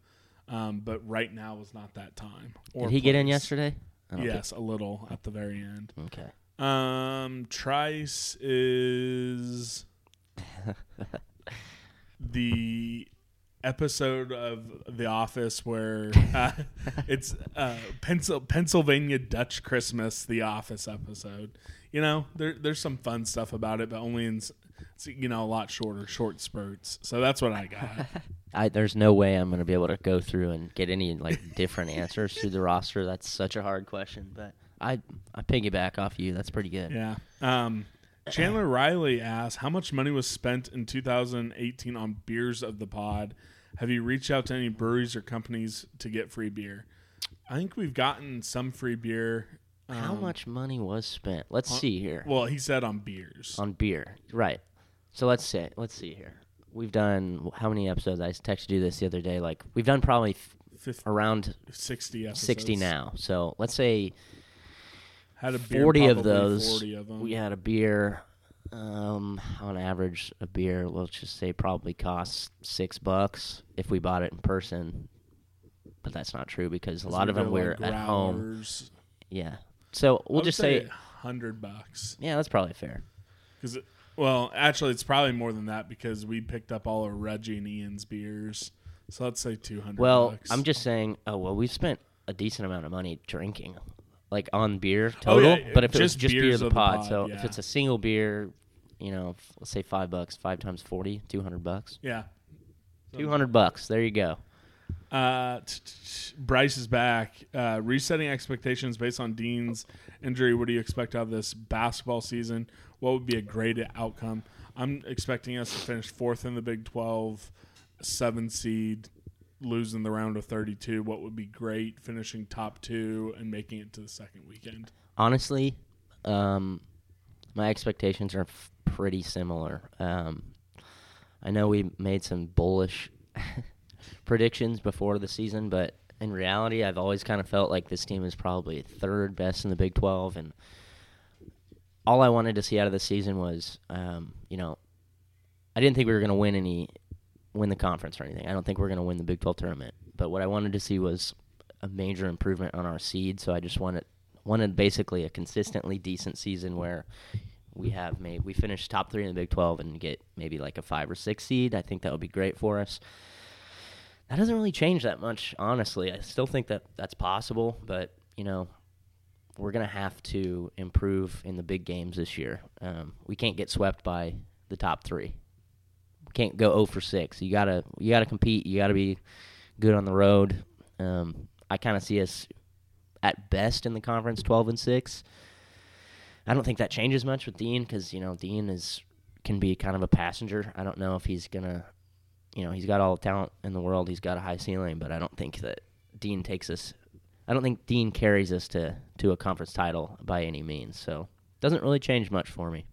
um, but right now is not that time. Or Did he get in yesterday? I don't Yes, a little at the very end. Okay. Um, Trice is the episode of The Office where uh, it's uh, Pencil- Pennsylvania Dutch Christmas, The Office episode. You know, there, there's some fun stuff about it, but only in you know a lot shorter, short spurts. So that's what I got. I, there's no way I'm going to be able to go through and get any like different answers to the roster. That's such a hard question, but I I piggyback off you. That's pretty good. Yeah. Um, Chandler Riley asks, "How much money was spent in 2018 on beers of the pod? Have you reached out to any breweries or companies to get free beer?" I think we've gotten some free beer. How um, much money was spent? Let's on- see here. Well, he said on beers. on beer. Right. So let's say let's see here. We've done how many episodes? I texted you this the other day. Like we've done probably f- Fif- around 60 episodes. sixty now. So let's say Had a beer, forty of those. 40 of them. We had a beer. Um, on average, a beer, let's just say, probably costs six bucks if we bought it in person. But that's not true because a lot of them we're at home. Yeah. So we'll just say, hundred bucks. yeah, that's probably fair. Because, well, actually, it's probably more than that because we picked up all of Reggie and Ian's beers. So let's say two hundred. Well, bucks. I'm just saying. Oh well, we've spent a decent amount of money drinking, like on beer Oh, total. yeah, but if it was just just beer beers of the of the pod, pod, so yeah. if it's a single beer, you know, f- let's say five bucks, five times 40, 200 bucks, yeah. two hundred bucks. There you go. Uh, t- t- t- Bryce is back. Uh, resetting expectations based on Dean's injury. What do you expect out of this basketball season? What would be a great outcome? I'm expecting us to finish fourth in the Big 12, seven seed, losing the round of 32. What would be great? Finishing top two and making it to the second weekend. Honestly, um, my expectations are f- pretty similar. Um, I know we made some bullish predictions before the season, but in reality, I've always kind of felt like this team is probably third best in the Big 12. And all I wanted to see out of the season was, um, you know, I didn't think we were going to win any, win the conference or anything. I don't think we're going to win the Big 12 tournament. But what I wanted to see was a major improvement on our seed. So I just wanted wanted basically a consistently decent season where we have maybe we finish top three in the Big 12 and get maybe like a five or six seed. I think that would be great for us. That doesn't really change that much, honestly. I still think that that's possible, but you know, we're gonna have to improve in the big games this year. Um, we can't get swept by the top three. We can't go 0 for six. You gotta you gotta compete. You gotta be good on the road. Um, I kind of see us at best in the conference 12 and 6 i don't think that changes much with dean because you know dean is can be kind of a passenger i don't know if he's gonna you know he's got all the talent in the world he's got a high ceiling but i don't think that dean takes us i don't think dean carries us to to a conference title by any means so doesn't really change much for me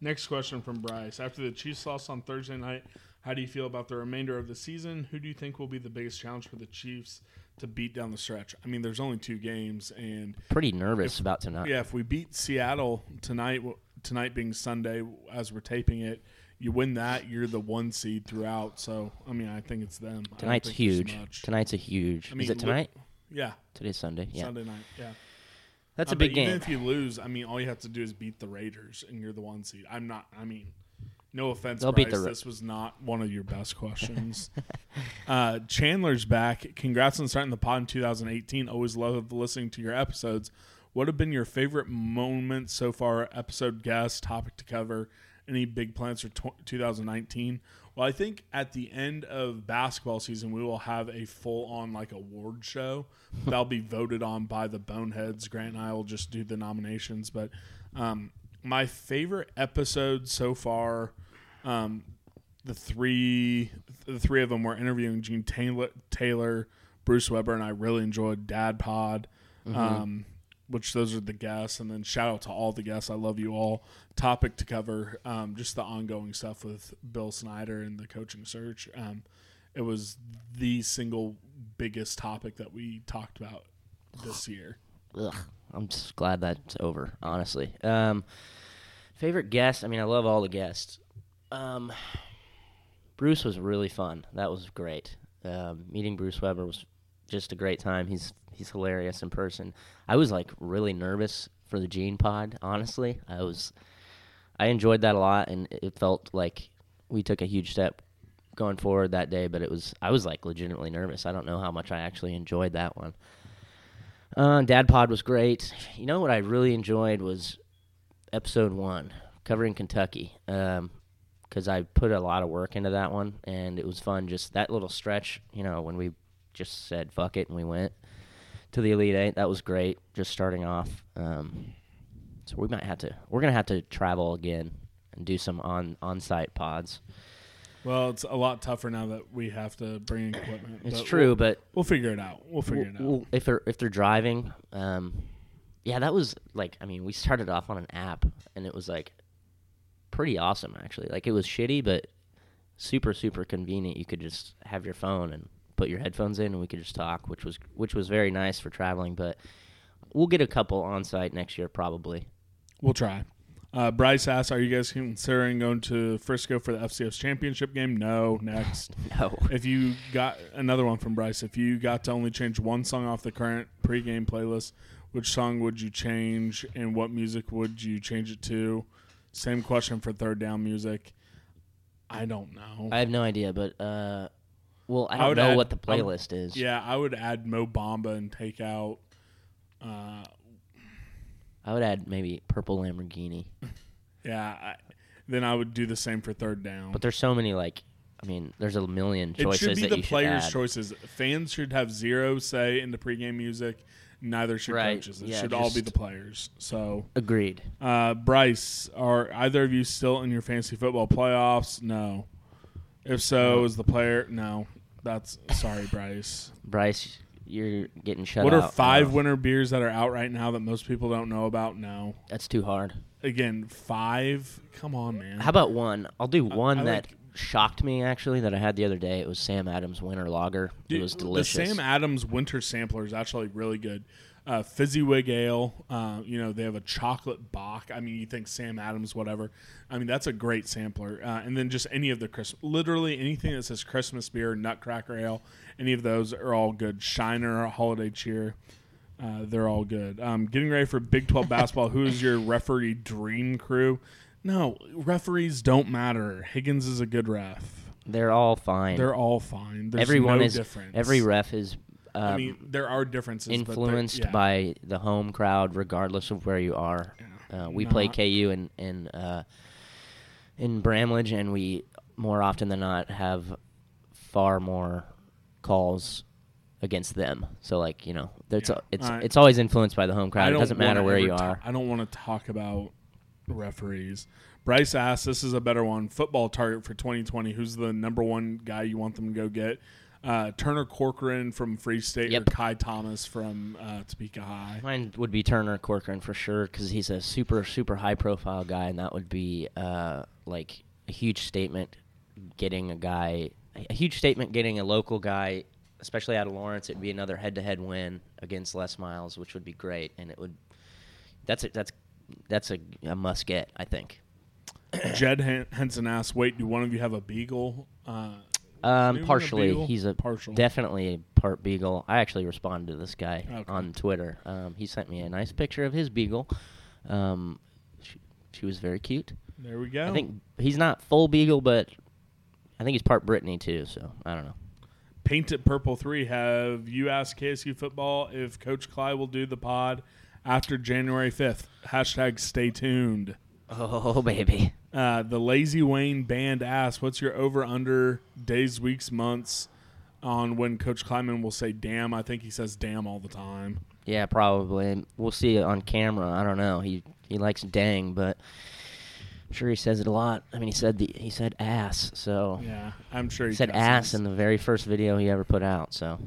Next question from Bryce. After the Chiefs loss on Thursday night, how do you feel about the remainder of the season? Who do you think will be the biggest challenge for the Chiefs to beat down the stretch? I mean, there's only two games, and pretty nervous about tonight yeah, if we beat Seattle tonight, tonight being Sunday as we're taping it, you win that, you're the one seed throughout. So, I mean, I think it's them. Tonight's huge tonight's a huge I mean, is it tonight Yeah, today's sunday yeah Sunday night. Yeah, that's Uh, a big game Even if you lose, I mean, all you have to do is beat the Raiders, and you're the one seed. I'm not. I mean, no offense, They'll Bryce, this was not one of your best questions. uh, Chandler's back. Congrats on starting the pod in 2018. Always love listening to your episodes. What have been your favorite moments so far? Episode guest, topic to cover, any big plans for tw 2019. Well, I think at the end of basketball season, we will have a full on like award show that'll be voted on by the boneheads. Grant and I will just do the nominations. But um, my favorite episode so far, um, the three the three of them were interviewing Gene Taylor, Taylor, Bruce Weber, and I really enjoyed Dad Pod. Um, which those are the guests, and then shout out to all the guests. I love you all. Topic to cover, um, just the ongoing stuff with Bill Snyder and the coaching search. Um, it was the single biggest topic that we talked about this year. Ugh, I'm just glad that's over. Honestly, um, favorite guest. I mean, I love all the guests. Um, Bruce was really fun. That was great. Um, meeting Bruce Weber was just a great time. He's he's hilarious in person. I was like really nervous for the Gene Pod. Honestly, I was. I enjoyed that a lot, and it felt like we took a huge step going forward that day. But it was I was like legitimately nervous. I don't know how much I actually enjoyed that one. Uh, Dad Pod was great. You know what I really enjoyed was episode one covering Kentucky because I put a lot of work into that one and it was fun. Just that little stretch, you know, when we just said fuck it and we went to the Elite Eight. That was great. Just starting off. Um, so we might have to. We're gonna have to travel again and do some on on site pods. Well, it's a lot tougher now that we have to bring equipment. It's but true, we'll, but we'll figure it out. We'll figure it out. Well, if they're if they're driving, um, yeah, that was like I mean, we started off on an app and it was like pretty awesome actually. Like it was shitty, but super super convenient. You could just have your phone and put your headphones in, and we could just talk, which was which was very nice for traveling. But we'll get a couple on site next year probably. We'll try. Uh, Bryce asks, "Are you guys considering going to Frisco for the FCS championship game?" No. Next, No, if you got another one from Bryce, if you got to only change one song off the current pregame playlist, which song would you change, and what music would you change it to? Same question for third down music. I don't know. I have no idea, but uh, well, I I don't would know add- what the I would- playlist is. yeah, I would add Mo Bamba and take out. Uh, I would add maybe Purple Lamborghini, yeah, I, then I would do the same for third down. but there's so many like. I mean, there's a million It choices should be that the you should players' choices. Fans should have zero say in the pregame music. Neither should Right, coaches. It yeah, should all be the players. So, Agreed. uh, Bryce, are either of you still in your fantasy football playoffs? No. If so, is the player? No. That's sorry, Bryce. Bryce, you're getting shut what out. are five now. winter beers that are out right now that most people don't know about? No. That's too hard. Again, five. Come on, man. How about one? I'll do one I that like- shocked me actually that I had the other day. It was Sam Adams Winter Lager. Dude, it was delicious. The Sam Adams Winter Sampler is actually really good. Uh, Fezziwig Ale, uh, you know, they have a chocolate Bach. I mean, you think Sam Adams, whatever. I mean, that's a great sampler. Uh, and then just any of the Christmas, literally anything that says Christmas beer, Nutcracker Ale, any of those are all good. Shiner, Holiday Cheer, uh, they're all good. Um, getting ready for Big 12 basketball. Who is your referee dream crew? No, referees don't matter. Higgins is a good ref. They're all fine. They're all fine. There's Everyone no is difference. every ref is um, I mean, there are differences. but influenced yeah. by the home crowd, regardless of where you are. Uh, we play KU in in uh, in Bramlage, and we more often than not have far more calls against them. So, like you know, it's Yeah. it's Alright. it's always influenced by the home crowd. It doesn't matter where you are. I don't want to talk about referees. Bryce asks, "This is a better one. Football target for 2020. Who's the number one guy you want them to go get? Uh, Turner Corcoran from Free State Yep. or Kai Thomas from uh, Topeka High? Mine would be Turner Corcoran for sure because he's a super super high profile guy, and that would be uh, like a huge statement. Getting a guy, a huge statement. Getting a local guy, especially out of Lawrence, it'd be another head to head win against Les Miles, which would be great, and it would. That's it. that's that's a, a must get, I think. Jed Henson asks, "Wait, do one of you have a beagle?" Uh, Um, partially, Beagle? he's a Partial. definitely a part beagle. I actually responded to this guy Okay. on Twitter. Um, he sent me a nice picture of his beagle. Um, she, she was very cute. there we go. I think he's not full beagle, but I think he's part Brittany too. So I don't know. Painted Purple 3, have you asked KSU football if Coach Clyde will do the pod after January 5th? Hashtag stay tuned. Oh baby, Uh, the Lazy Wayne band asks, "What's your over under days, weeks, months on when Coach Klieman will say damn?" I think he says damn all the time. Yeah, probably. We'll see it on camera. I don't know. He he likes dang, but I'm sure he says it a lot. I mean, he said the he said ass. So Yeah, I'm sure he he said ass in the very first video he ever put out. So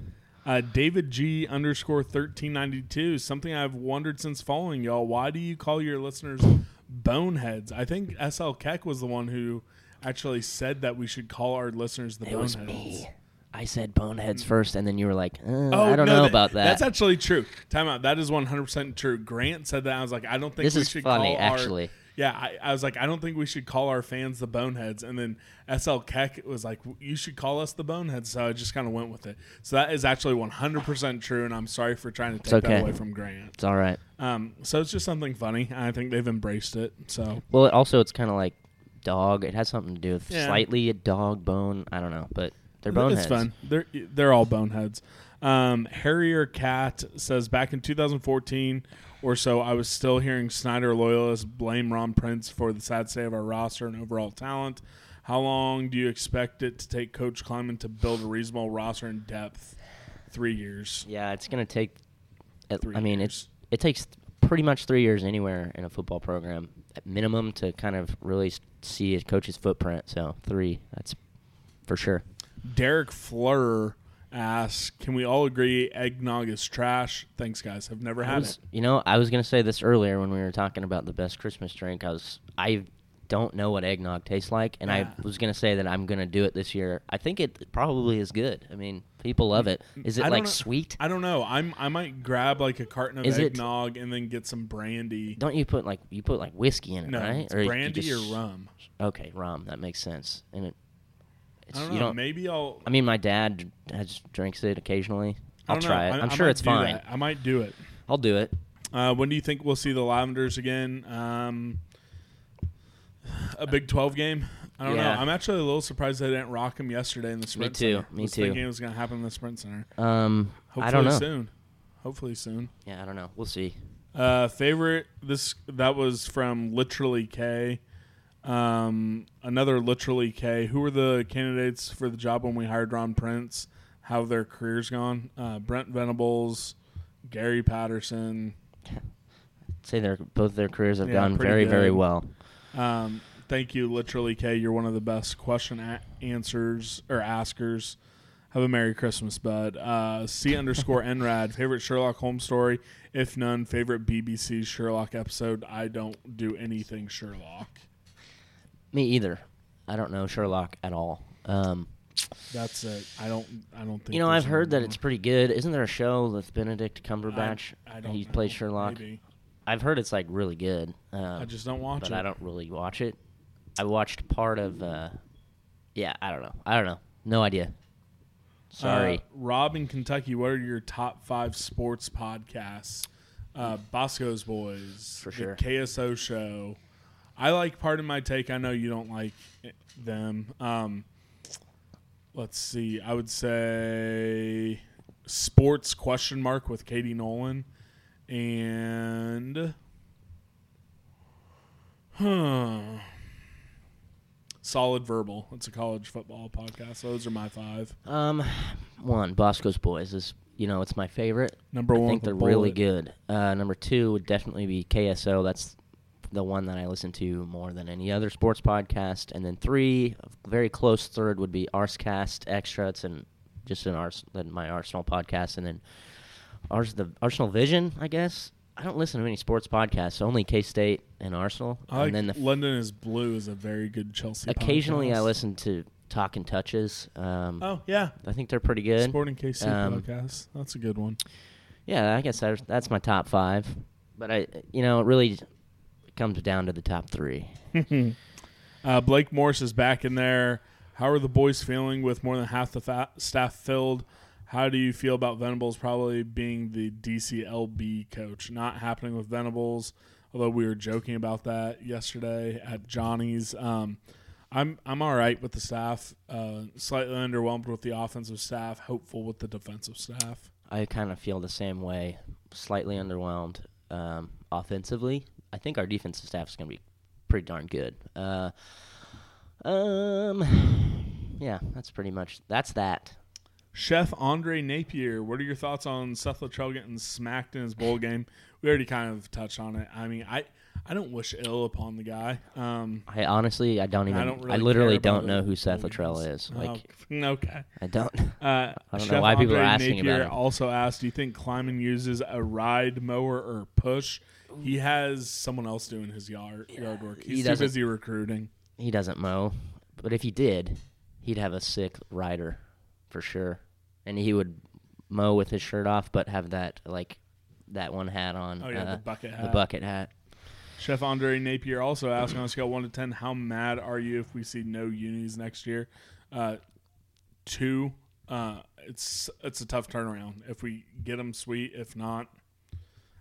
Uh, David G underscore thirteen ninety two. Something I've wondered since following y'all. Why do you call your listeners boneheads? I think SL Keck was the one who actually said that we should call our listeners the it boneheads. was me. I said boneheads first, and then you were like, uh, Oh, I don't no, know that- about that. That's actually true. Time out. That is one hundred percent true. Grant said that. I was like, I don't think This we is should funny, call our- actually. Yeah, I, I was like, I don't think we should call our fans the boneheads. And then SL Keck was like, you should call us the boneheads. So I just kind of went with it. So that is actually one hundred percent true. And I'm sorry for trying to take okay. that away from Grant. it's all right. Um, so it's just something funny. I think they've embraced it. So Well, it also it's kind of like dog. It has something to do with Yeah. slightly a dog bone. I don't know, but they're boneheads. It's fun. They're they're all boneheads. Um, Harrier Cat says back in 2014 or so, I was still hearing Snyder loyalists blame Ron Prince for the sad state of our roster and overall talent. How long do you expect it to take Coach Klieman to build a reasonable roster and depth? Three years. Yeah, it's gonna take. It, Three I mean, years. it's it takes pretty much three years anywhere in a football program at minimum to kind of really see a coach's footprint. So three, that's for sure. Derek Fleur asks, "Can we all agree eggnog is trash?" Thanks, guys. I've never I had was, it. you know, I was gonna say this earlier when we were talking about the best Christmas drink. I was, I don't know what eggnog tastes like, and Yeah. I ah. was gonna say that I'm gonna do it this year. I think it probably is good. I mean, people love mm, it. Mm, is it like know- sweet? I don't know. I'm I might grab like a carton of Is it- eggnog and then get some brandy. Don't you put like you put like whiskey in it, no, right? you brandy or rum. Okay, rum. That makes sense. And it, it's, I don't you know. don't. Maybe I'll. I mean, my dad has drinks it occasionally. I I'll know. try it. I- I'm I sure it's fine. that. I might do it. I'll do it. Uh, when do you think we'll see the Lavenders again? Um, a Big Twelve game. I don't Yeah. know. I'm actually a little surprised they didn't rock them yesterday in the sprint. too. Center. Me was too. Thinking it was going to happen in the sprint center. Um, Hopefully I don't know. soon. Hopefully soon. Yeah, I don't know. We'll see. Uh, favorite this that was from literally K. Um, another literally K. Who were the candidates for the job when we hired Ron Prince? How have their careers gone? Uh, Brent Venables, Gary Patterson. say their both their careers have Yeah, gone very very well. Um, thank you, literally K. You're one of the best question a- answers or askers. Have a Merry Christmas, bud. Uh, C underscore Nrad. Favorite Sherlock Holmes story? If none, favorite BBC Sherlock episode? I don't do anything Sherlock. Me either. I don't know Sherlock at all. Um, That's it. I don't. I don't think. you know, I've heard that it's pretty good. Isn't there a show with Benedict. Cumberbatch? I, I don't. he plays Sherlock. Maybe. I've heard it's like really good. Um, I just don't watch but it. I don't really watch it. I watched part of. Uh, yeah, I don't know. I don't know. No idea. Sorry. Uh, Rob in Kentucky, what are your top five sports podcasts? Uh, Boscoe's Boys, For the sure. KSO Show. I like Pardon My Take. I know you don't like them. Um, let's see. I would say Sports question mark with Katie Nolan and huh. Solid Verbal. It's a college football podcast. Those are my five. Um, one Boscoe's Boys is you know it's my favorite. Number I one, think they're really good. Uh, number two would definitely be KSO. That's the one that I listen to more than any other sports podcast. And then three, a very close third would be Arscast Extra. It's an just an Ars my Arsenal podcast, and then Ars the Arsenal Vision. I guess I don't listen to any sports podcasts. Only K State and Arsenal. I like and then the London is Blue is a very good Chelsea. occasionally I listen to Talking Touches. Um, Oh yeah, I think they're pretty good. Sporting KC Um, podcast. That's a good one. Yeah, I guess that's, that's my top five. But I, you know, it really comes down to the top three. Uh, Blake Morris is back in there. How are the boys feeling with more than half the fa- staff filled? How do you feel about Venables probably being the DCLB coach? Not happening with Venables, although we were joking about that yesterday at Johnny's. Um, I'm I'm all right with the staff. Uh, slightly underwhelmed with the offensive staff. Hopeful with the defensive staff. I kind of feel the same way. Slightly underwhelmed um, offensively. I think our defensive staff is going to be pretty darn good. Uh, um, yeah, that's pretty much that's that. Chef Andre Napier, what are your thoughts on Seth Littrell getting smacked in his bowl game? We already kind of touched on it. I mean, I I don't wish ill upon the guy. Um, I honestly, I don't even. I I, don't really literally don't know who Seth Littrell is. Like, oh, okay. I don't. Uh, I don't Chef know why people are Andre asking Napier about him. Also asked, do you think Klieman uses a ride mower or push? He has someone else doing his yard yard work. he He's too doesn't- busy recruiting. He doesn't mow, but if he did, he'd have a sick rider for sure, and he would mow with his shirt off, but have that like that one hat on. Oh, yeah, the uh, bucket The hat. bucket hat. Chef Andre Napier also asked on a scale of one to ten, how mad are you if we see no unis next year? Uh, two. Uh, it's it's a tough turnaround. If we get them, sweet. If not,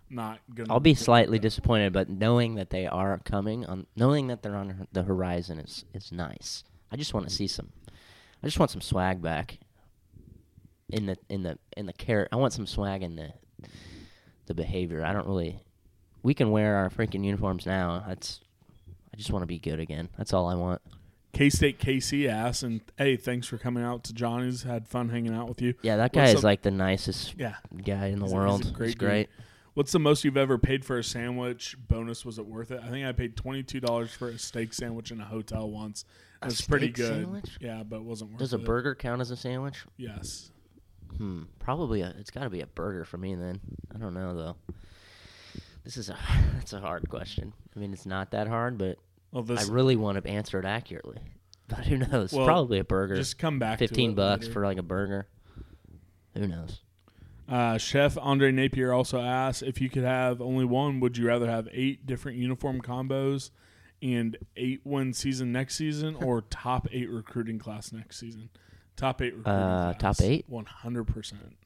not gonna. I'll be slightly disappointed, but knowing that they are coming on, um, knowing that they're on the horizon is is nice. I just want to see some. I just want some swag back. In the in the in the carrot, I want some swag in the the behavior. I don't really. We can wear our freaking uniforms now. That's. I just want to be good again. That's all I want. K State KC asked, and hey, thanks for coming out to Johnny's. Had fun hanging out with you. Yeah, that guy What's is the- like the nicest Yeah, guy in the He's a- he's a world. great He's dude. Great. What's the most you've ever paid for a sandwich? Bonus, was it worth it? I think I paid twenty two dollars for a steak sandwich in a hotel once. A It's pretty good. sandwich? Yeah, but it wasn't worth it. Does a burger count as a sandwich? Yes. Hmm. Probably a. It's got to be a burger for me then. I don't know though. This is a. That's a hard question. I mean, it's not that hard, but Well, this I really want to answer it accurately. But who knows? Well, Probably a burger. just come back. to Fifteen it bucks later. for like a burger. Who knows? Uh, Chef Andre Napier also asked if you could have only one. Would you rather have eight different uniform combos and eight win season next season, or top eight recruiting class next season? Top eight recruiting Uh, class. top eight? One hundred percent.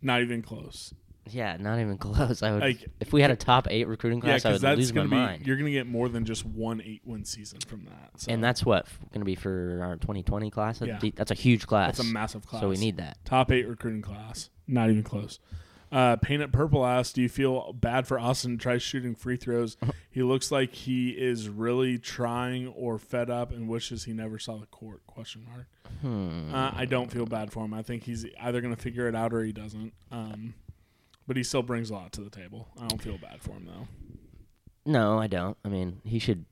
Not even close. Yeah, not even close. I would. Like- if we had a top eight recruiting Yeah, class, I would that's lose my gonna be mind. you're gonna get more than just one eight win season from that. So And that's what going to be for our 2020 class. Yeah. that's a huge class. that's a massive class. So we need that. top eight recruiting class. Not even close. Uh, Paint It Purple asked, "Do you feel bad for Austin? Try shooting free throws. he looks like he is really trying or fed up and wishes he never saw the court." Question mark. Hmm. Uh, I don't feel bad for him. I think he's either going to figure it out or he doesn't. Um, but he still brings a lot to the table. I don't feel bad for him though. No, I don't. I mean, he should.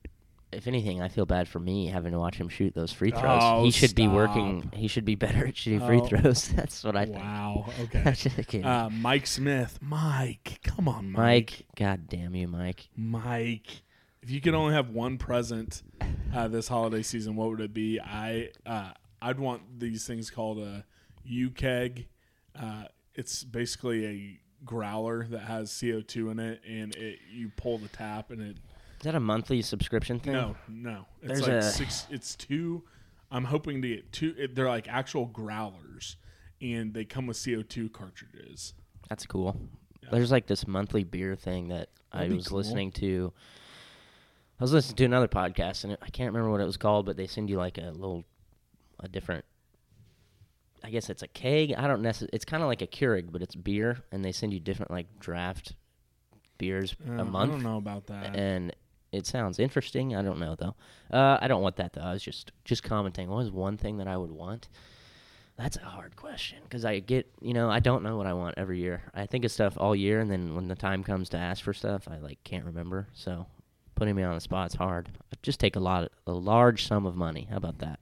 If anything, I feel bad for me having to watch him shoot those free throws. Oh, he should be working. He should be better at shooting free Oh. throws. That's what I think. Wow. Okay. I'm just kidding. Uh, Mike Smith. Mike, come on, Mike. Mike, God damn you, Mike. Mike, if you could only have one present uh, this holiday season, what would it be? I uh, I'd want these things called a uKeg. Uh, it's basically a growler that has CO two in it, and it you pull the tap, and it Is that a monthly subscription thing? no no, it's There's like a- six. It's two. I'm hoping to get two. It, they're like actual growlers, and they come with CO two cartridges. That's cool. There's like this monthly beer thing that I That'd be was cool. listening to. I was listening to another podcast, and it, I can't remember what it was called, but they send you like a little, a different. I guess it's a keg. I don't necessarily. It's kind of like a Keurig, but it's beer, and they send you different like draft beers Uh, a month. I don't know about that. and it sounds interesting. I don't know though. Uh, I don't want that though. I was just just commenting. What was one thing that I would want? That's a hard question because I get you know I don't know what I want every year. I think of stuff all year, and then when the time comes to ask for stuff, I like can't remember. So putting me on the spot's hard. Just take a lot, a large sum of money. How about that?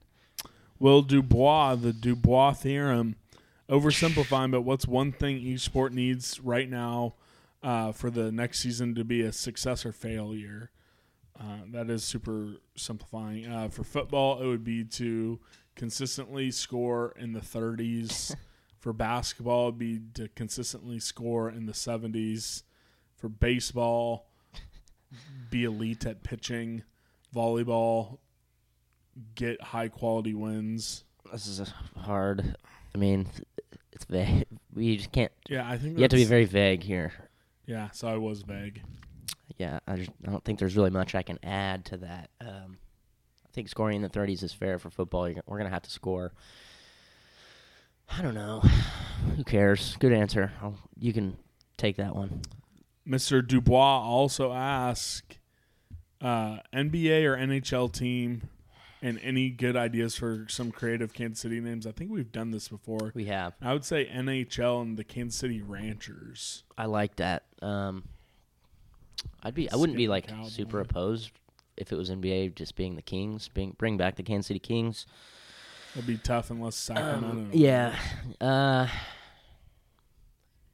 Will Dubois, the Dubois theorem, oversimplifying, but what's one thing each sport needs right now uh, for the next season to be a success or failure? Uh, that is super simplifying. Uh, for football, it would be to consistently score in the 30s. for basketball, it'd be to consistently score in the 70s. For baseball, be elite at pitching. Volleyball, get high quality wins. This is a hard. I mean, it's vague. We just can't. Yeah, I think You have to be very vague here. Yeah, so I was vague. Yeah, I just I don't think there's really much I can add to that. Um, I think scoring in the 30s is fair for football. You're, we're gonna have to score. I don't know. Who cares? Good answer. I'll, you can take that one. Mr. Dubois also asked, uh, NBA or NHL team, and any good ideas for some creative Kansas City names. I think we've done this before. We have. I would say NHL and the Kansas City Ranchers. I like that. Um, I'd be. I wouldn't be like cowboy. super opposed if it was NBA just being the Kings, being bring back the Kansas City Kings. It'd be tough unless Sacramento. Um, yeah. Uh,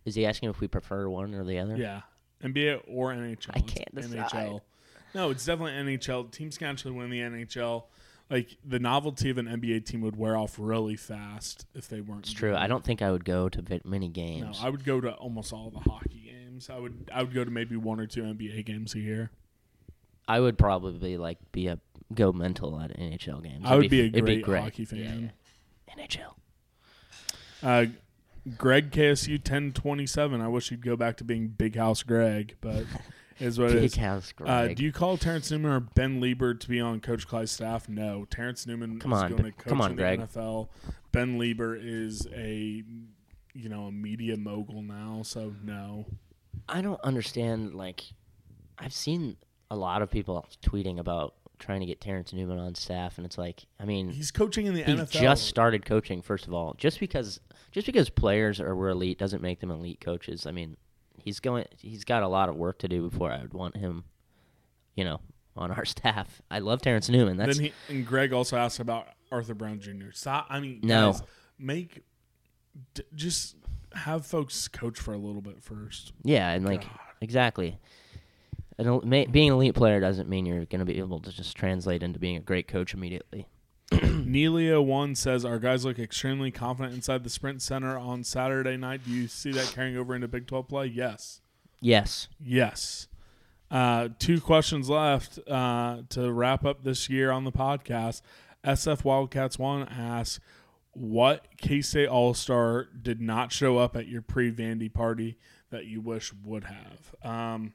is he asking if we prefer one or the other? Yeah. NBA or NHL. I can't decide. NHL. No, it's definitely NHL. Teams can actually win the NHL. Like the novelty of an NBA team would wear off really fast if they weren't. It's true. I don't think I would go to many games. No, I would go to almost all the hockey games. I would. I would go to maybe one or two NBA games a year. I would probably like be a go mental at NHL games. I would be a great, great. hockey fan. Yeah, yeah. NHL. Uh, Greg KSU ten twenty seven. I wish you'd go back to being Big House Greg, but is what Big is. House Uh, Greg. do you call Terrence Newman or Ben Leber to be on Coach Clyde's staff? No. Terrence Newman Come is on, going to coach come on, in the Greg. NFL. Ben Leber is a you know a media mogul now, so no. I don't understand. Like, I've seen a lot of people tweeting about trying to get Terrence Newman on staff, and it's like, I mean, He's coaching in the he's NFL. just started coaching. First of all, just because just because players are were elite doesn't make them elite coaches. I mean, he's going. He's got a lot of work to do before I would want him, you know, on our staff. I love Terrence Newman. That's then he and Greg also asked about Arthur Brown Jr. Stop. I mean, No. guys, make d- just have folks coach for a little bit first. yeah, and like God. exactly. An, el- ma- being an elite player doesn't mean you're going to be able to just translate into being a great coach immediately. Nelia one says our guys look extremely confident inside the Sprint Center on Saturday night. Do you see that carrying over into Big Twelve play? Yes. Yes. Yes. Uh, two questions left uh, to wrap up this year on the podcast. SF Wildcats one asks, "What K State All Star did not show up at your pre Vandy party that you wish would have?" Um,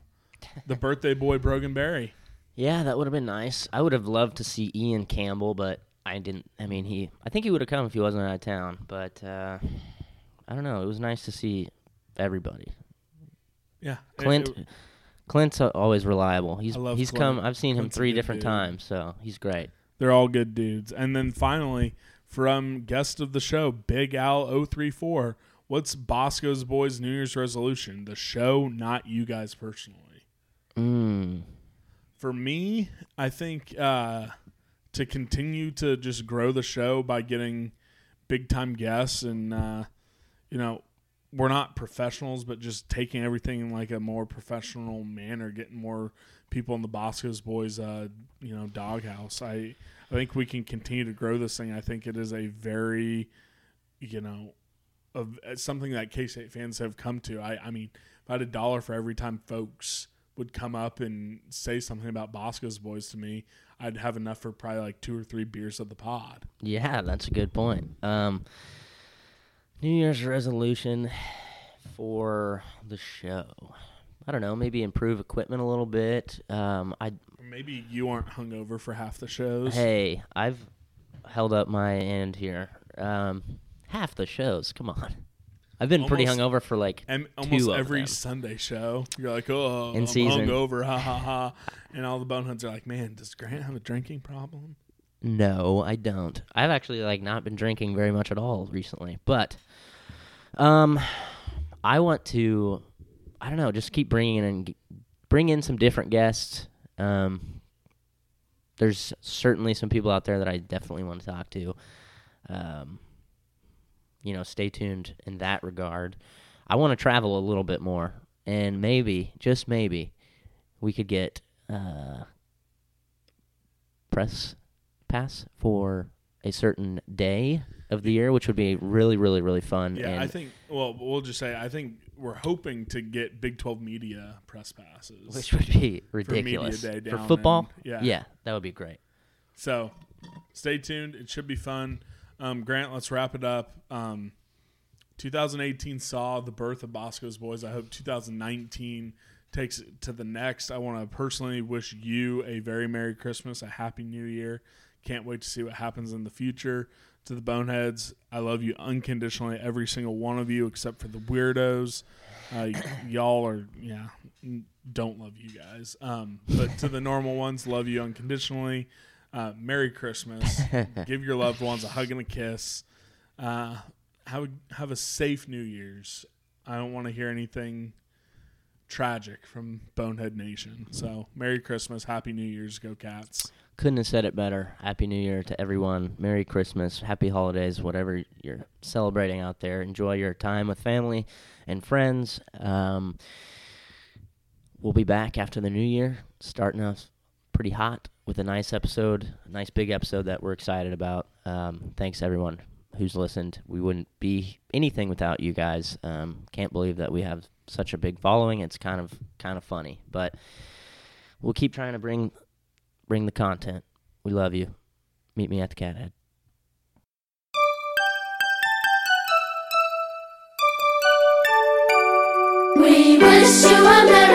the birthday boy Brogan Berry. Yeah, that would have been nice. I would have loved to see Ian Campbell, but I didn't. I mean, he. I think he would have come if he wasn't out of town. But uh, I don't know. It was nice to see everybody. Yeah, Clint. It- it- Clint's always reliable. He's I love he's Clint. come. I've seen him Clint's three different dude. times, so he's great. they're all good dudes. And then finally, from guest of the show, Big Al 034, what's Boscoe's boys' New Year's resolution? The show, not you guys personally. Mm. For me, I think uh, to continue to just grow the show by getting big time guests and uh, you know we're not professionals, but just taking everything in like a more professional manner, getting more people in the Boscoe's boys, uh, you know, doghouse. I I think we can continue to grow this thing. I think it is a very, you know, of something that K State fans have come to. I I mean, if I had a dollar for every time folks would come up and say something about Boscoe's boys to me, I'd have enough for probably like two or three beers of the pod. Yeah, that's a good point. Um, New Year's resolution for the show. I don't know. Maybe improve equipment a little bit. Um, I Maybe you aren't hungover for half the shows. Hey, I've held up my end here. Um, half the shows. Come on. I've been pretty Almost- hungover for like And two almost of every them. Sunday show, you're like, oh, In I'm season. hungover, ha ha ha. And all the boneheads are like, man, does Grant have a drinking problem? No, I don't. I've actually like not been drinking very much at all recently. But um I want to I don't know, just keep bringing in and bring in some different guests. Um there's certainly some people out there that I definitely want to talk to. Um you know, stay tuned in that regard. I want to travel a little bit more and maybe, just maybe, we could get uh press pass for a certain day of the year, which would be really, really, really fun. Yeah, and I think. Well, we'll just say I think we're hoping to get Big Twelve media press passes. which would be media ridiculous day for football. in- yeah. yeah, that would be great. So, stay tuned. It should be fun. Um, Grant, let's wrap it up. Um, 2018 saw the birth of Boscoe's Boys. I hope 2019 takes it to the next. I want to personally wish you a very Merry Christmas, a Happy New Year. Can't wait to see what happens in the future. To the Boneheads, I love you unconditionally, every single one of you, except for the weirdos. Uh, y'all are, yeah, don't love you guys. Um, but to the normal ones, love you unconditionally. Uh, Merry Christmas. Give your loved ones a hug and a kiss. Uh, have a, have a safe New Year's. I don't want to hear anything tragic from Bonehead Nation. So, Merry Christmas, Happy New Year's, go Cats. Couldn't have said it better. Happy New Year to everyone. Merry Christmas. Happy holidays. Whatever you're celebrating out there. Enjoy your time with family and friends. Um, we'll be back after the new year, starting off pretty hot with a nice episode, a nice big episode that we're excited about. Um, thanks everyone who's listened. We wouldn't be anything without you guys. Um, can't believe that we have such a big following. It's kind of kind of funny, but we'll keep trying to bring bring the content. We love you. Meet me at the Cathead. We wish you a Merry